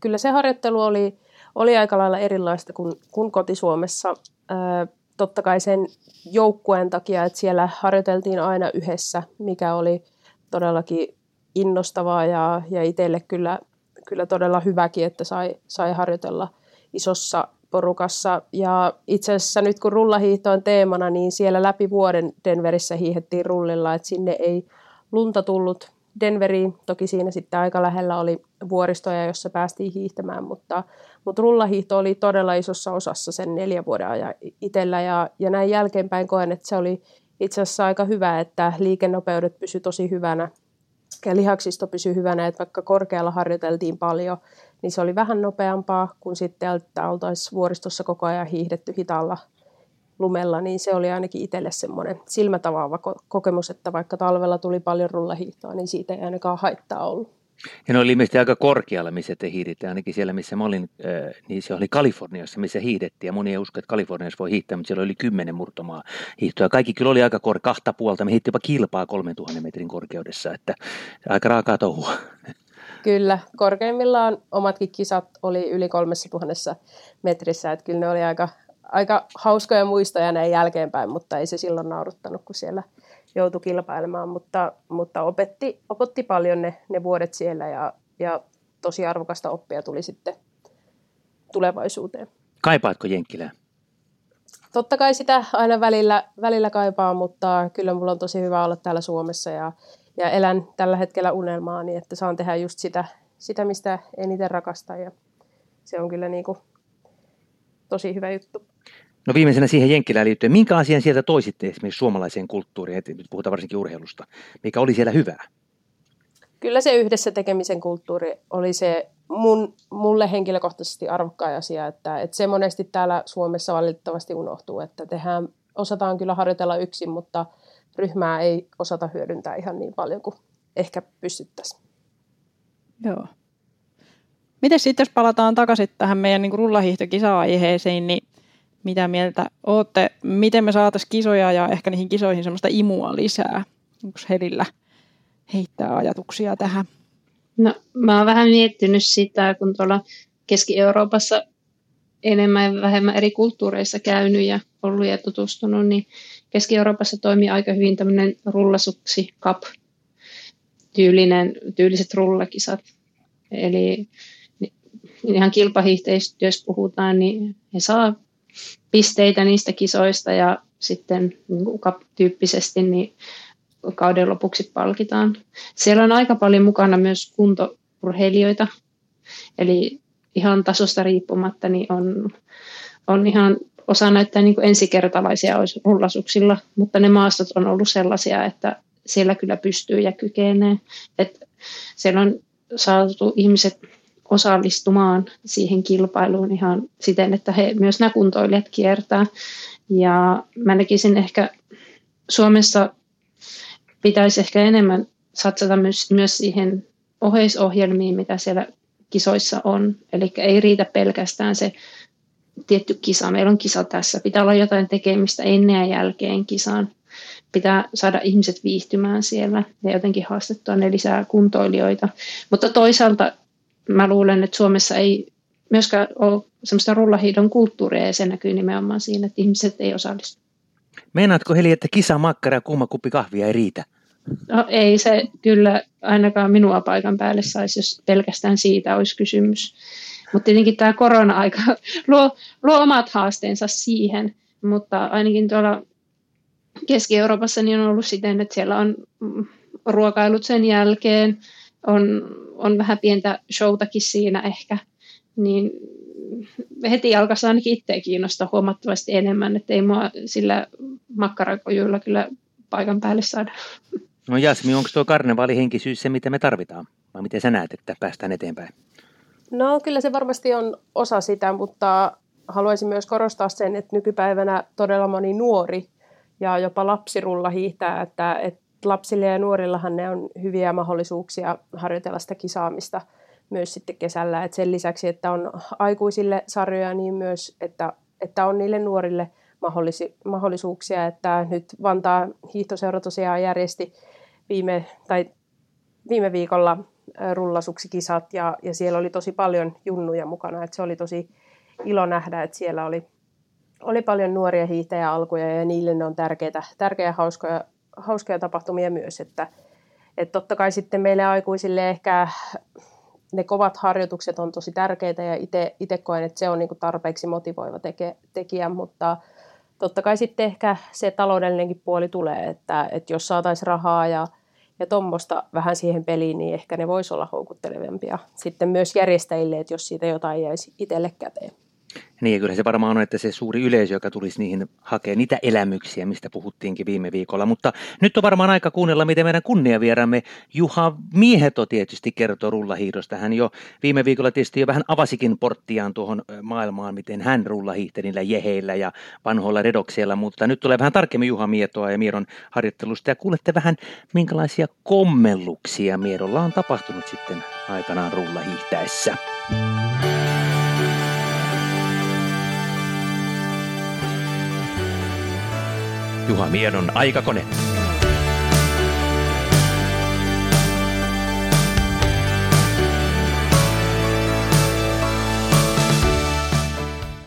kyllä se harjoittelu oli, oli aika lailla erilaista kuin, kuin kotisuomessa. Ää, totta kai sen joukkueen takia, että siellä harjoiteltiin aina yhdessä, mikä oli todellakin innostavaa ja, ja itselle kyllä, kyllä todella hyväkin, että sai, sai harjoitella isossa porukassa. Ja itse asiassa nyt kun rullahiihto on teemana, niin siellä läpi vuoden Denverissä hiihettiin rullilla, että sinne ei lunta tullut Denveriin. Toki siinä sitten aika lähellä oli vuoristoja, jossa päästiin hiihtämään, mutta, mutta rullahiihto oli todella isossa osassa sen neljän vuoden ajan itsellä. Ja, ja näin jälkeenpäin koen, että se oli itse asiassa aika hyvä, että liikennopeudet pysy tosi hyvänä ja lihaksisto pysyi hyvänä, että vaikka korkealla harjoiteltiin paljon, niin se oli vähän nopeampaa kuin sitten, että oltaisiin vuoristossa koko ajan hiihdetty hitaalla lumella, niin se oli ainakin itselle semmoinen silmätavaava kokemus, että vaikka talvella tuli paljon rullahiihtoa, niin siitä ei ainakaan haittaa ollut. Ja ne oli ilmeisesti aika korkealla, missä te hiihditte, ainakin siellä, missä mä olin, niin se oli Kaliforniassa, missä hiihdettiin, ja moni ei usko, että Kaliforniassa voi hiihtää, mutta siellä oli kymmenen murtomaa hiihtoa. Kaikki kyllä oli aika kor- kahta puolta, me hiitti jopa kilpaa 3000 metrin korkeudessa, että aika raakaa touhua. Kyllä, korkeimmillaan omatkin kisat oli yli 3000 metrissä, että kyllä ne oli aika, aika hauskoja muistoja näin jälkeenpäin, mutta ei se silloin nauruttanut, kun siellä joutui kilpailemaan, mutta, mutta opetti, opetti paljon ne, ne vuodet siellä ja, ja tosi arvokasta oppia tuli sitten tulevaisuuteen. Kaipaatko Jenkkilää? Totta kai sitä aina välillä, välillä kaipaa, mutta kyllä mulla on tosi hyvä olla täällä Suomessa ja, ja elän tällä hetkellä unelmaa, niin että saan tehdä just sitä, sitä mistä eniten rakastan ja se on kyllä niin kuin tosi hyvä juttu. No viimeisenä siihen Jenkkilään liittyen, minkä asian sieltä toisitte esimerkiksi suomalaiseen kulttuuriin, että nyt puhutaan varsinkin urheilusta, mikä oli siellä hyvää? Kyllä se yhdessä tekemisen kulttuuri oli se mun, mulle henkilökohtaisesti arvokkain asia, että, että se monesti täällä Suomessa valitettavasti unohtuu, että tehdään, osataan kyllä harjoitella yksin, mutta ryhmää ei osata hyödyntää ihan niin paljon kuin ehkä pystyttäisiin. Joo. Miten sitten, jos palataan takaisin tähän meidän niin rullahiihtokisa-aiheeseen, niin mitä mieltä olette, miten me saataisiin kisoja ja ehkä niihin kisoihin semmoista imua lisää? Onko Helillä heittää ajatuksia tähän? No, mä oon vähän miettinyt sitä, kun tuolla Keski-Euroopassa enemmän ja vähemmän eri kulttuureissa käynyt ja ollut ja tutustunut, niin Keski-Euroopassa toimii aika hyvin tämmöinen rullasuksi cup tyylinen, tyyliset rullakisat. Eli ihan kilpahiihteistä, jos puhutaan, niin he saa pisteitä niistä kisoista ja sitten niin tyyppisesti niin kauden lopuksi palkitaan. Siellä on aika paljon mukana myös kuntourheilijoita, eli ihan tasosta riippumatta niin on, on ihan osa näyttää niin ensikertalaisia rullasuksilla, mutta ne maastot on ollut sellaisia, että siellä kyllä pystyy ja kykenee. Et siellä on saatu ihmiset osallistumaan siihen kilpailuun ihan siten, että he myös nämä kuntoilijat kiertää. Ja mä näkisin ehkä Suomessa pitäisi ehkä enemmän satsata myös, myös siihen oheisohjelmiin, mitä siellä kisoissa on. Eli ei riitä pelkästään se tietty kisa. Meillä on kisa tässä. Pitää olla jotain tekemistä ennen ja jälkeen kisaan. Pitää saada ihmiset viihtymään siellä ja jotenkin haastettua ne lisää kuntoilijoita. Mutta toisaalta mä luulen, että Suomessa ei myöskään ole semmoista rullahiidon kulttuuria ja se näkyy nimenomaan siinä, että ihmiset ei osallistu. Meinaatko Heli, että kisa, makkara ja kuuma kuppi kahvia ei riitä? No ei se kyllä ainakaan minua paikan päälle saisi, jos pelkästään siitä olisi kysymys. Mutta tietenkin tämä korona-aika luo, luo omat haasteensa siihen, mutta ainakin tuolla Keski-Euroopassa niin on ollut siten, että siellä on ruokailut sen jälkeen, on, on vähän pientä showtakin siinä ehkä, niin heti alkaisi ainakin itseä kiinnostaa huomattavasti enemmän, että ei mua sillä makkarakojuilla kyllä paikan päälle saada. No Jasmi, onko tuo karnevaalihenkisyys se, mitä me tarvitaan? Vai miten sä näet, että päästään eteenpäin? No kyllä se varmasti on osa sitä, mutta haluaisin myös korostaa sen, että nykypäivänä todella moni nuori ja jopa lapsirulla hiihtää, että, että lapsille ja nuorillahan ne on hyviä mahdollisuuksia harjoitella sitä kisaamista myös sitten kesällä. Et sen lisäksi, että on aikuisille sarjoja, niin myös, että, että on niille nuorille mahdollisuuksia. Että nyt Vantaa hiihtoseura tosiaan järjesti viime, tai viime viikolla rullasuksikisat ja, ja siellä oli tosi paljon junnuja mukana. Et se oli tosi ilo nähdä, että siellä oli, oli paljon nuoria hiihtäjäalkuja ja niille ne on tärkeitä, tärkeitä hauskoja, hauskoja tapahtumia myös. Että, että totta kai sitten meille aikuisille ehkä ne kovat harjoitukset on tosi tärkeitä ja itse koen, että se on niinku tarpeeksi motivoiva teke, tekijä, mutta totta kai sitten ehkä se taloudellinenkin puoli tulee, että, että jos saataisiin rahaa ja, ja tuommoista vähän siihen peliin, niin ehkä ne voisi olla houkuttelevampia sitten myös järjestäjille, että jos siitä jotain jäisi itselle käteen. Niin, kyllä se varmaan on, että se suuri yleisö, joka tulisi niihin hakemaan niitä elämyksiä, mistä puhuttiinkin viime viikolla. Mutta nyt on varmaan aika kuunnella, miten meidän kunniavieraamme Juha Mieheto tietysti kertoo rullahiidosta. Hän jo viime viikolla tietysti jo vähän avasikin porttiaan tuohon maailmaan, miten hän rullahiihti niillä jeheillä ja vanhoilla redoksilla. Mutta nyt tulee vähän tarkemmin Juha Mietoa ja Mieron harjoittelusta ja kuulette vähän, minkälaisia kommelluksia Miedolla on tapahtunut sitten aikanaan rullahiihtäessä. Juha Miedon aikakone.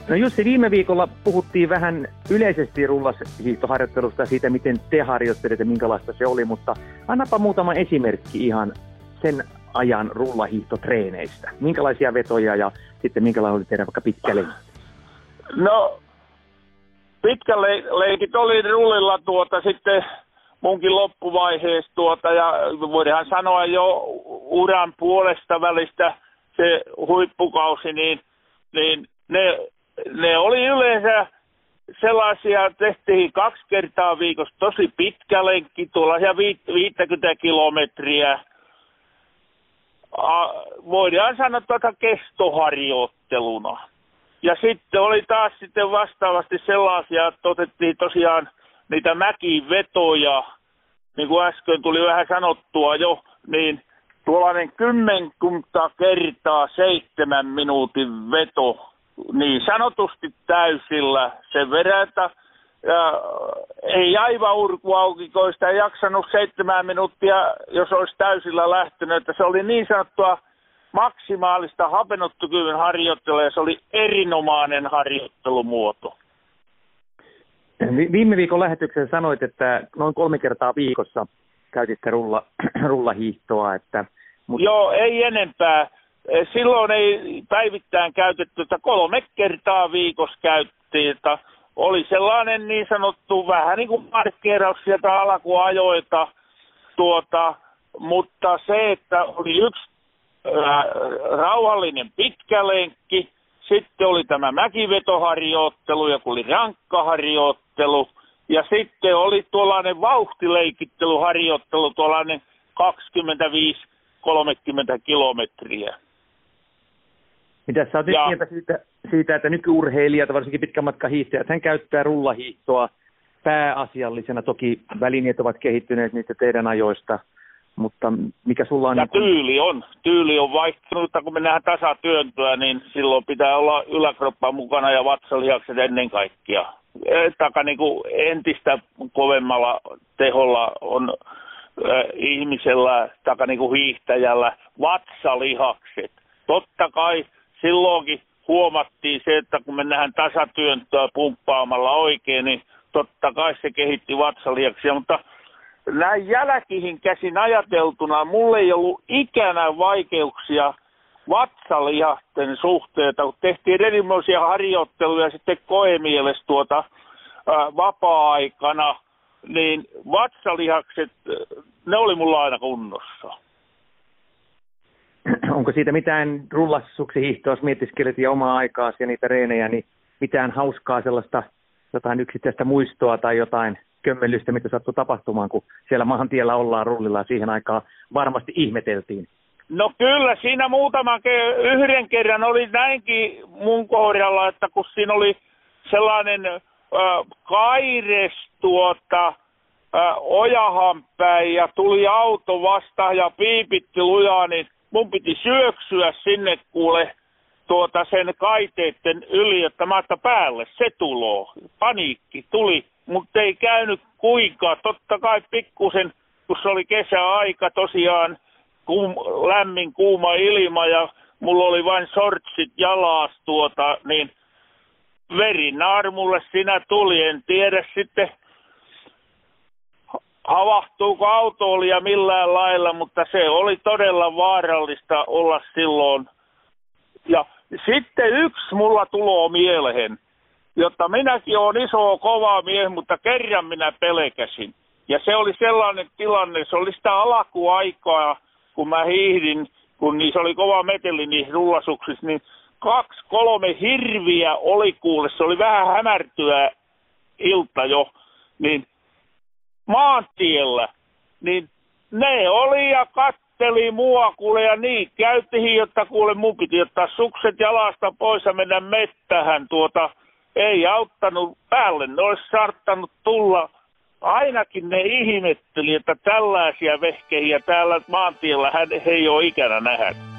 No Jussi, viime viikolla puhuttiin vähän yleisesti rullashiihtoharjoittelusta ja siitä, miten te harjoittelette ja minkälaista se oli, mutta annapa muutama esimerkki ihan sen ajan rullahiihtotreeneistä. Minkälaisia vetoja ja sitten minkälainen oli tehdä vaikka pitkä No pitkä le- leikit oli rullilla tuota sitten munkin loppuvaiheessa tuota ja voidaan sanoa jo uran puolesta välistä se huippukausi, niin, niin ne, ne oli yleensä sellaisia, tehtiin kaksi kertaa viikossa tosi pitkä lenkki, tuollaisia 50 kilometriä. Voidaan sanoa tuota kestoharjoitteluna. Ja sitten oli taas sitten vastaavasti sellaisia, että otettiin tosiaan niitä mäkivetoja, niin kuin äsken tuli vähän sanottua jo, niin tuollainen kymmenkunta kertaa seitsemän minuutin veto. Niin sanotusti täysillä sen verran, että ja ei aivan urku auki, kun sitä jaksanut seitsemän minuuttia, jos olisi täysillä lähtenyt. Että se oli niin sanottua maksimaalista hapenottokyvyn harjoittelua ja se oli erinomainen harjoittelumuoto. Viime viikon lähetyksessä sanoit, että noin kolme kertaa viikossa käytitte rulla, rullahiihtoa. Että, mutta... Joo, ei enempää. Silloin ei päivittäin käytetty, että kolme kertaa viikossa käyttiin. Että oli sellainen niin sanottu vähän niin kuin markkeeraus sieltä alkuajoilta, tuota, mutta se, että oli yksi rauhallinen pitkä lenkki, sitten oli tämä mäkivetoharjoittelu, ja oli rankkaharjoittelu, ja sitten oli tuollainen vauhtileikitteluharjoittelu, tuollainen 25-30 kilometriä. Mitä sä oot ja... mieltä siitä, siitä, että nykyurheilijat, varsinkin pitkän matkan hiihtäjät, hän käyttää rullahiihtoa pääasiallisena. Toki välineet ovat kehittyneet niitä teidän ajoista, mutta mikä sulla on... Ja niin kun... tyyli on. Tyyli on vaihtunut, kun mennään tasatyöntöä, niin silloin pitää olla yläkroppa mukana ja vatsalihakset ennen kaikkea. Taka niin kuin entistä kovemmalla teholla on äh, ihmisellä, taka niin kuin hiihtäjällä, vatsalihakset. Totta kai silloinkin huomattiin se, että kun mennään tasatyöntöä pumppaamalla oikein, niin totta kai se kehitti vatsalihaksia, mutta näin jälkihin käsin ajateltuna, mulle ei ollut ikänä vaikeuksia vatsalihasten suhteita, kun tehtiin erinomaisia harjoitteluja sitten koemielessä tuota ää, vapaa-aikana, niin vatsalihakset, ne oli mulla aina kunnossa. Onko siitä mitään rullasuksi hiihtoa, jos mietiskelet ja omaa aikaasi ja niitä reenejä, niin mitään hauskaa sellaista, jotain yksittäistä muistoa tai jotain kömmellystä, mitä sattui tapahtumaan, kun siellä maantiellä ollaan rullilla siihen aikaan varmasti ihmeteltiin. No kyllä, siinä muutaman ke- yhden kerran oli näinkin mun kohdalla, että kun siinä oli sellainen äh, kaires tuota, äh, ojahan päin ja tuli auto vastaan ja piipitti lujaa, niin mun piti syöksyä sinne kuule tuota sen kaiteiden yli, että mä päälle se tuloo. Paniikki tuli mutta ei käynyt kuinka. Totta kai pikkusen, kun se oli kesäaika tosiaan, kuum, lämmin kuuma ilma ja mulla oli vain sortsit jalas tuota, niin verinaarmulle sinä tuli. En tiedä sitten, havahtuuko autoolia millään lailla, mutta se oli todella vaarallista olla silloin. Ja sitten yksi mulla tulo mieleen jotta minäkin olen iso kova mies, mutta kerran minä pelkäsin. Ja se oli sellainen tilanne, se oli sitä alkuaikaa, kun mä hiihdin, kun niissä oli kova meteli niissä rullasuksissa, niin kaksi, kolme hirviä oli kuule, se oli vähän hämärtyä ilta jo, niin maantiellä, niin ne oli ja katteli mua kuule ja niin käytiin, jotta kuule mun piti ottaa sukset jalasta pois ja mennä mettähän tuota, ei auttanut päälle. Ne olisi saattanut tulla. Ainakin ne ihmetteli, että tällaisia vehkeiä täällä maantiellä hän, he ei ole ikänä nähnyt.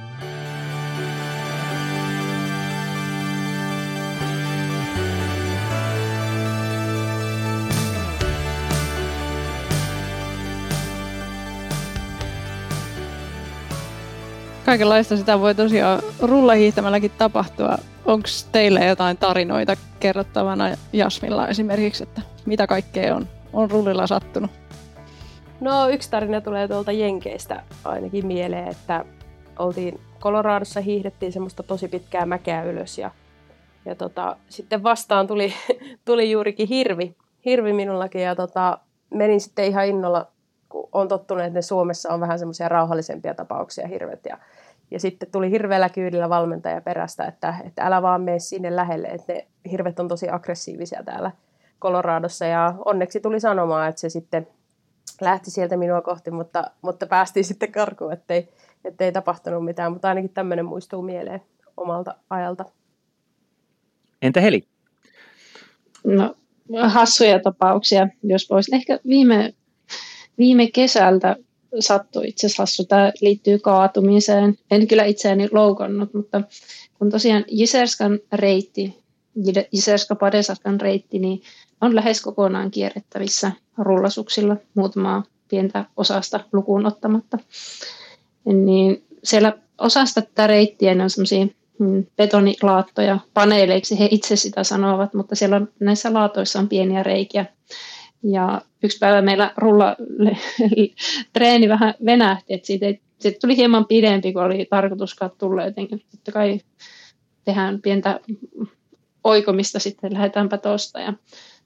Kaikenlaista sitä voi tosiaan rullahiihtämälläkin tapahtua. Onko teille jotain tarinoita kerrottavana Jasmilla esimerkiksi, että mitä kaikkea on, on rullilla sattunut? No yksi tarina tulee tuolta Jenkeistä ainakin mieleen, että oltiin Coloradossa, hiihdettiin semmoista tosi pitkää mäkeä ylös ja, ja tota, sitten vastaan tuli, tuli juurikin hirvi, hirvi minullakin ja tota, menin sitten ihan innolla, kun on tottunut, että ne Suomessa on vähän semmoisia rauhallisempia tapauksia hirvet ja ja sitten tuli hirveällä kyydillä valmentaja perästä, että, että älä vaan mene sinne lähelle, että ne hirvet on tosi aggressiivisia täällä Coloradossa. Ja onneksi tuli sanomaan, että se sitten lähti sieltä minua kohti, mutta, mutta päästiin sitten karkuun, ettei, ettei tapahtunut mitään. Mutta ainakin tämmöinen muistuu mieleen omalta ajalta. Entä Heli? No, hassuja tapauksia, jos voisin. Ehkä viime, viime kesältä sattui itse asiassa Tämä liittyy kaatumiseen. En kyllä itseäni loukannut, mutta kun tosiaan Jiserskan reitti, Jiserska Padesaskan reitti, niin on lähes kokonaan kierrettävissä rullasuksilla muutamaa pientä osasta lukuun ottamatta. Niin siellä osasta tätä reittiä on semmoisia mm, betonilaattoja paneeleiksi, he itse sitä sanovat, mutta siellä on, näissä laatoissa on pieniä reikiä, ja yksi päivä meillä rulla treeni vähän venähti, että siitä, siitä tuli hieman pidempi kuin oli tarkoituskaan tulla jotenkin. Totta kai tehdään pientä oikomista sitten, lähdetäänpä tuosta. Ja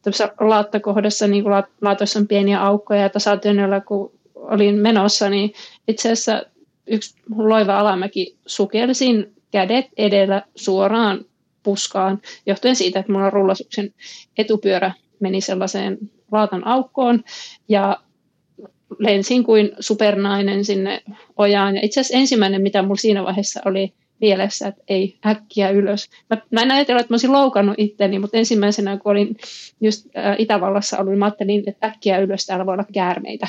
tuossa laattakohdassa, niin kun laatoissa on pieniä aukkoja ja tasatyönnöllä, kun olin menossa, niin itse asiassa yksi loiva alamäki sukelsin kädet edellä suoraan puskaan, johtuen siitä, että mulla on rullasuksen etupyörä meni sellaiseen laatan aukkoon ja lensin kuin supernainen sinne ojaan. Ja itse asiassa ensimmäinen, mitä mulla siinä vaiheessa oli mielessä, että ei äkkiä ylös. Mä, mä en ajatella, että mä olisin loukannut itteni, mutta ensimmäisenä, kun olin just ä, Itävallassa ollut, mä ajattelin, että äkkiä ylös täällä voi olla käärmeitä.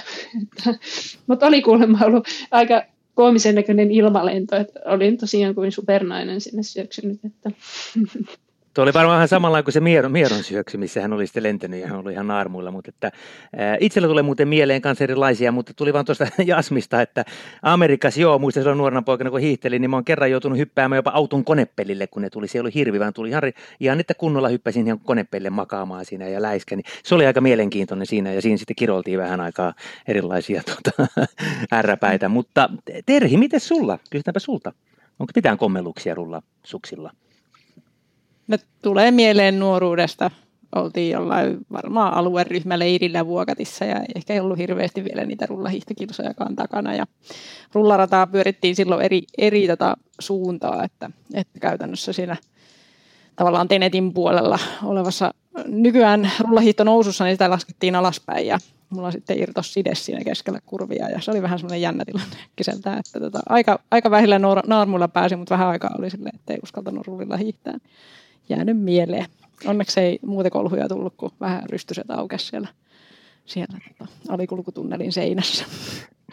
mutta oli kuulemma ollut aika koomisen näköinen ilmalento, että olin tosiaan kuin supernainen sinne syöksynyt. Että Tuo oli varmaan vähän samalla kuin se Mieron, Mieron syöksy, missä hän oli sitten lentänyt ja hän oli ihan naarmuilla. Mutta että, ää, itsellä tulee muuten mieleen kanssa erilaisia, mutta tuli vaan tuosta Jasmista, että Amerikassa joo, muistan silloin nuorena poikana kun hiihtelin, niin mä oon kerran joutunut hyppäämään jopa auton konepelille, kun ne tuli. Se oli hirvi, vaan tuli ihan, ihan että kunnolla hyppäsin ihan konepelle makaamaan siinä ja läiskä. Niin se oli aika mielenkiintoinen siinä ja siinä sitten kiroltiin vähän aikaa erilaisia tuota, ärräpäitä. Mutta Terhi, miten sulla? Kysytäänpä sulta. Onko mitään kommelluksia rulla suksilla? No, tulee mieleen nuoruudesta. Oltiin jollain varmaan alueryhmäleirillä Vuokatissa ja ehkä ei ollut hirveästi vielä niitä rullahiihtokilsojakaan takana. Ja rullarataa pyörittiin silloin eri, eri tota suuntaa, että, että käytännössä siinä tavallaan Tenetin puolella olevassa nykyään rullahiihto nousussa, niin sitä laskettiin alaspäin ja mulla sitten irtos side siinä keskellä kurvia ja se oli vähän semmoinen jännä tilanne kiseltä, että tota, aika, aika vähillä naarmuilla pääsi, mutta vähän aikaa oli silleen, että ei uskaltanut rullilla hiihtää jäänyt mieleen. Onneksi ei muuta kolhuja tullut, kun vähän rystyset aukesi siellä, siellä tota, alikulkutunnelin seinässä.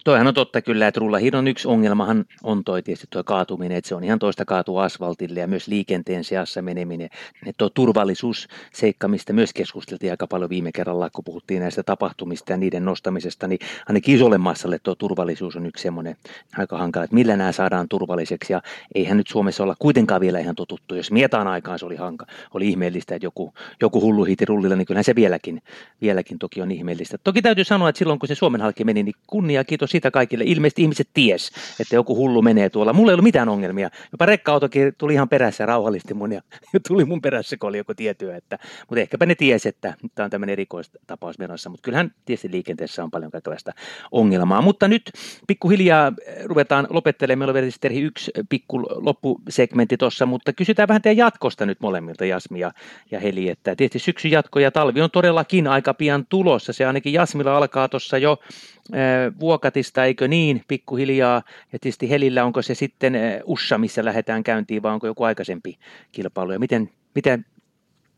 Toihan on totta kyllä, että rullahiidon yksi ongelmahan on toi tietysti tuo kaatuminen, että se on ihan toista kaatua asfaltille ja myös liikenteen seassa meneminen. Että tuo turvallisuusseikka, mistä myös keskusteltiin aika paljon viime kerralla, kun puhuttiin näistä tapahtumista ja niiden nostamisesta, niin ainakin isolle massalle tuo turvallisuus on yksi semmoinen aika hankala, että millä nämä saadaan turvalliseksi ja eihän nyt Suomessa olla kuitenkaan vielä ihan totuttu. Jos mietaan aikaan se oli, hanka, oli ihmeellistä, että joku, joku hullu hiiti rullilla, niin kyllähän se vieläkin, vieläkin toki on ihmeellistä. Toki täytyy sanoa, että silloin kun se Suomen halki meni, niin kunnia kiitos sitä kaikille. Ilmeisesti ihmiset ties, että joku hullu menee tuolla. Mulla ei ollut mitään ongelmia. Jopa rekka-autokin tuli ihan perässä ja rauhallisti mun ja tuli mun perässä, kun oli joku tietyä. Että, mutta ehkäpä ne tiesi, että tämä on tämmöinen erikoistapaus menossa. Mutta kyllähän tietysti liikenteessä on paljon kaikenlaista ongelmaa. Mutta nyt pikkuhiljaa ruvetaan lopettelemaan. Meillä on vielä Terhi yksi pikku loppusegmentti tuossa, mutta kysytään vähän teidän jatkosta nyt molemmilta, Jasmi ja, ja Heli. Että tietysti syksy jatko ja talvi on todellakin aika pian tulossa. Se ainakin Jasmilla alkaa tuossa jo Vuokatista, eikö niin, pikkuhiljaa. Ja tietysti Helillä onko se sitten Ussa, missä lähdetään käyntiin, vai onko joku aikaisempi kilpailu? Ja miten, miten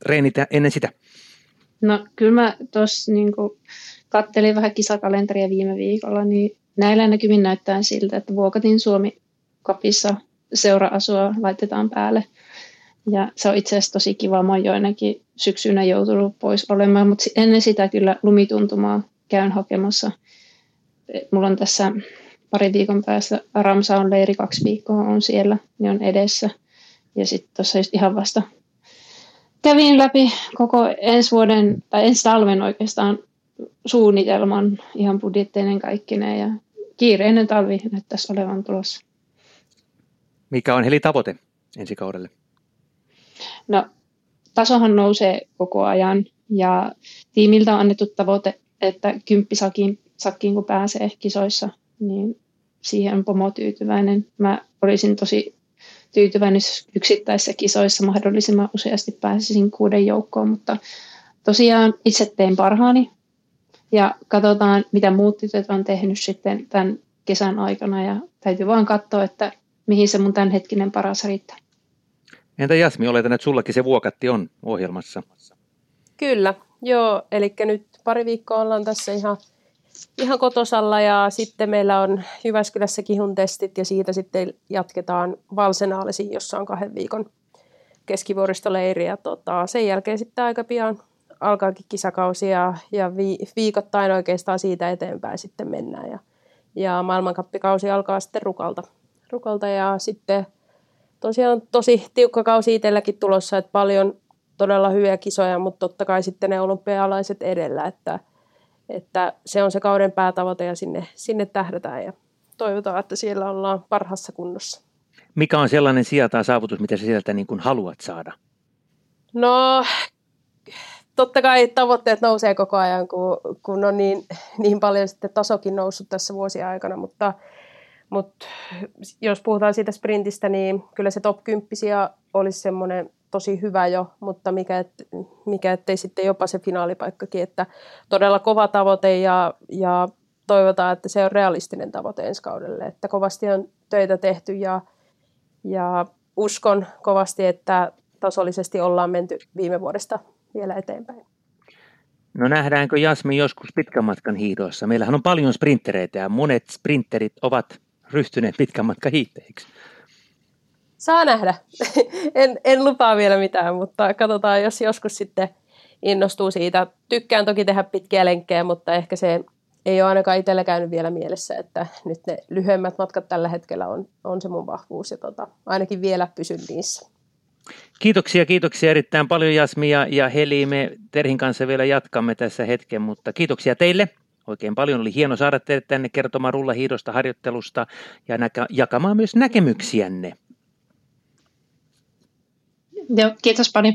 reenitä ennen sitä? No kyllä mä tuossa niin kattelin vähän kisakalenteria viime viikolla, niin näillä näkymin näyttää siltä, että Vuokatin Suomi kapissa seura-asua laitetaan päälle. Ja se on itse asiassa tosi kiva. Mä oon joinakin syksynä joutunut pois olemaan, mutta ennen sitä kyllä lumituntumaa käyn hakemassa – mulla on tässä pari viikon päässä Ramsa on leiri kaksi viikkoa on siellä, niin on edessä. Ja sitten tuossa just ihan vasta kävin läpi koko ensi vuoden, tai ensi talven oikeastaan suunnitelman, ihan budjetteinen kaikkineen ja kiireinen talvi näyttäisi olevan tulossa. Mikä on heli tavoite ensi kaudelle? No, tasohan nousee koko ajan ja tiimiltä on annettu tavoite, että kymppisakin sakkiin, kun pääsee kisoissa, niin siihen on pomo tyytyväinen. Mä olisin tosi tyytyväinen, jos yksittäisissä kisoissa mahdollisimman useasti pääsisin kuuden joukkoon, mutta tosiaan itse teen parhaani ja katsotaan, mitä muut tytöt on tehnyt sitten tämän kesän aikana ja täytyy vaan katsoa, että mihin se mun tämänhetkinen paras riittää. Entä Jasmi, oletan, että sullakin se vuokatti on ohjelmassa? Kyllä, joo, eli nyt pari viikkoa ollaan tässä ihan ihan kotosalla ja sitten meillä on Jyväskylässä kihun testit ja siitä sitten jatketaan Valsenaalisiin, jossa on kahden viikon keskivuoristoleiri ja tota, sen jälkeen sitten aika pian alkaakin kisakausi ja, ja vi, viikoittain oikeastaan siitä eteenpäin sitten mennään ja, ja maailmankappikausi alkaa sitten rukalta, rukalta ja sitten tosiaan tosi tiukka kausi itselläkin tulossa, että paljon todella hyviä kisoja, mutta totta kai sitten ne olympialaiset edellä, että – että se on se kauden päätavoite ja sinne, sinne tähdätään ja toivotaan, että siellä ollaan parhassa kunnossa. Mikä on sellainen sija tai saavutus, mitä sä sieltä niin kuin haluat saada? No, totta kai tavoitteet nousee koko ajan, kun, kun on niin, niin paljon sitten tasokin noussut tässä vuosien aikana, mutta, mutta jos puhutaan siitä sprintistä, niin kyllä se top 10 olisi semmoinen tosi hyvä jo, mutta mikä, et, mikä ettei sitten jopa se finaalipaikkakin, että todella kova tavoite ja, ja toivotaan, että se on realistinen tavoite ensi kaudelle, että kovasti on töitä tehty ja, ja uskon kovasti, että tasollisesti ollaan menty viime vuodesta vielä eteenpäin. No nähdäänkö Jasmi joskus pitkän matkan hiidoissa? Meillähän on paljon sprinttereitä ja monet sprinterit ovat ryhtyneet pitkän matkan hiihtäjiksi. Saa nähdä. en, en lupaa vielä mitään, mutta katsotaan, jos joskus sitten innostuu siitä. Tykkään toki tehdä pitkiä lenkkejä, mutta ehkä se ei ole ainakaan itsellä käynyt vielä mielessä, että nyt ne lyhyemmät matkat tällä hetkellä on, on se mun vahvuus ja tota, ainakin vielä pysyn niissä. Kiitoksia, kiitoksia erittäin paljon Jasmi ja, ja Heli. Me Terhin kanssa vielä jatkamme tässä hetken, mutta kiitoksia teille. Oikein paljon oli hieno saada teidät tänne kertomaan rullahiidosta, harjoittelusta ja näkä, jakamaan myös näkemyksiänne. Joo, kiitos paljon.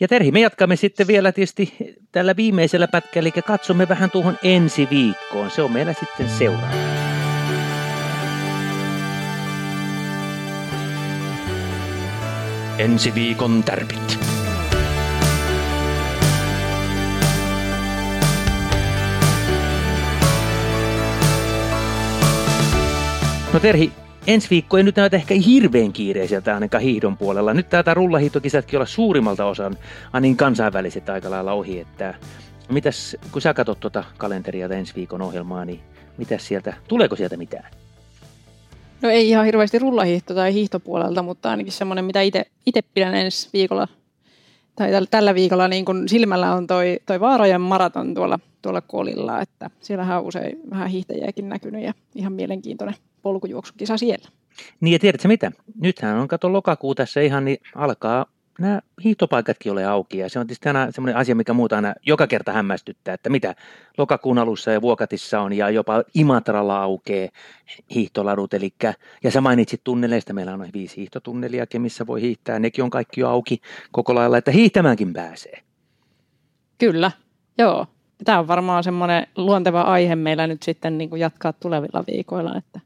Ja Terhi, me jatkamme sitten vielä tietysti tällä viimeisellä pätkällä, eli katsomme vähän tuohon ensi viikkoon. Se on meillä sitten seuraava. Ensi viikon tärpit. No Terhi, ensi viikko ei nyt näytä ehkä hirveän kiireiseltä ainakaan hiihdon puolella. Nyt täältä rullahiihtokisatkin olla suurimmalta osan ainakin kansainväliset aika lailla ohi. Että mitäs, kun sä katsot tuota kalenteria tai ensi viikon ohjelmaa, niin mitäs sieltä, tuleeko sieltä mitään? No ei ihan hirveästi rullahiihto tai hiihtopuolelta, mutta ainakin semmoinen, mitä itse pidän ensi viikolla tai tällä viikolla niin kun silmällä on toi, toi Vaarojen maraton tuolla, tuolla kolilla, että siellähän on usein vähän hiihtäjiäkin näkynyt ja ihan mielenkiintoinen polkujuoksukisa siellä. Niin ja tiedätkö mitä? Nythän on, kato lokakuu tässä ihan, niin alkaa nämä hiihtopaikatkin ole auki ja se on tietysti aina semmoinen asia, mikä muuta aina joka kerta hämmästyttää, että mitä lokakuun alussa ja Vuokatissa on ja jopa Imatralla aukeaa hiihtoladut. Eli, ja sä mainitsit tunneleista, meillä on noin viisi hiihtotunneliakin, missä voi hiihtää, nekin on kaikki jo auki koko lailla, että hiihtämäänkin pääsee. Kyllä, joo. Tämä on varmaan semmoinen luonteva aihe meillä nyt sitten niin kuin jatkaa tulevilla viikoilla, että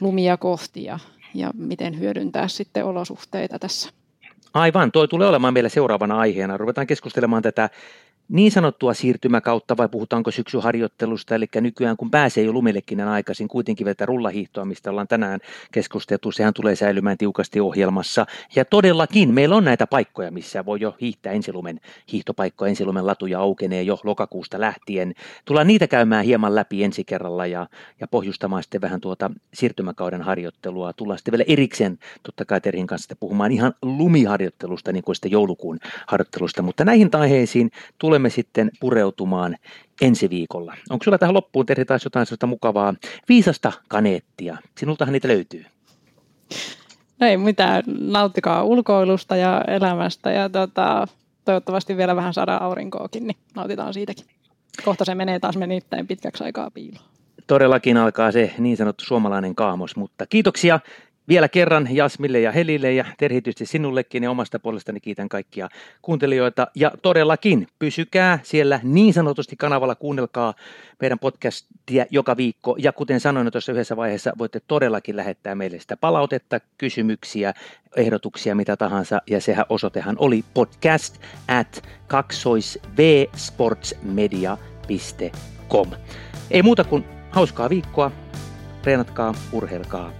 lumia kohti ja ja miten hyödyntää sitten olosuhteita tässä. Aivan, toi tulee olemaan meillä seuraavana aiheena. Ruvetaan keskustelemaan tätä niin sanottua siirtymäkautta vai puhutaanko syksyharjoittelusta, eli nykyään kun pääsee jo lumillekin aikaisin, kuitenkin vielä rullahiihtoa, mistä ollaan tänään keskusteltu, sehän tulee säilymään tiukasti ohjelmassa. Ja todellakin meillä on näitä paikkoja, missä voi jo hiihtää ensilumen hiihtopaikkoja, ensilumen latuja aukenee jo lokakuusta lähtien. Tullaan niitä käymään hieman läpi ensi kerralla ja, ja pohjustamaan sitten vähän tuota siirtymäkauden harjoittelua. Tullaan sitten vielä erikseen totta kai Terhin kanssa puhumaan ihan lumiharjoittelusta, niin kuin sitten joulukuun harjoittelusta, mutta näihin aiheisiin tulee tulemme sitten pureutumaan ensi viikolla. Onko sulla tähän loppuun, Terhi, taas jotain sellaista mukavaa viisasta kaneettia? Sinultahan niitä löytyy. No ei mitään, nauttikaa ulkoilusta ja elämästä ja tota, toivottavasti vielä vähän saada aurinkoakin, niin nautitaan siitäkin. Kohta se menee taas menittäin pitkäksi aikaa piiloon. Todellakin alkaa se niin sanottu suomalainen kaamos, mutta kiitoksia vielä kerran Jasmille ja Helille ja terhitysti sinullekin ja omasta puolestani kiitän kaikkia kuuntelijoita. Ja todellakin pysykää siellä niin sanotusti kanavalla, kuunnelkaa meidän podcastia joka viikko. Ja kuten sanoin tuossa yhdessä vaiheessa, voitte todellakin lähettää meille sitä palautetta, kysymyksiä, ehdotuksia, mitä tahansa. Ja sehän osoitehan oli podcast at kaksoisvsportsmedia.com. Ei muuta kuin hauskaa viikkoa, treenatkaa, urheilkaa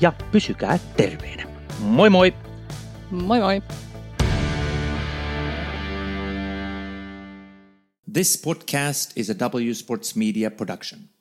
ja pysykää terveenä. Moi moi! Moi moi! This podcast is a W Sports Media production.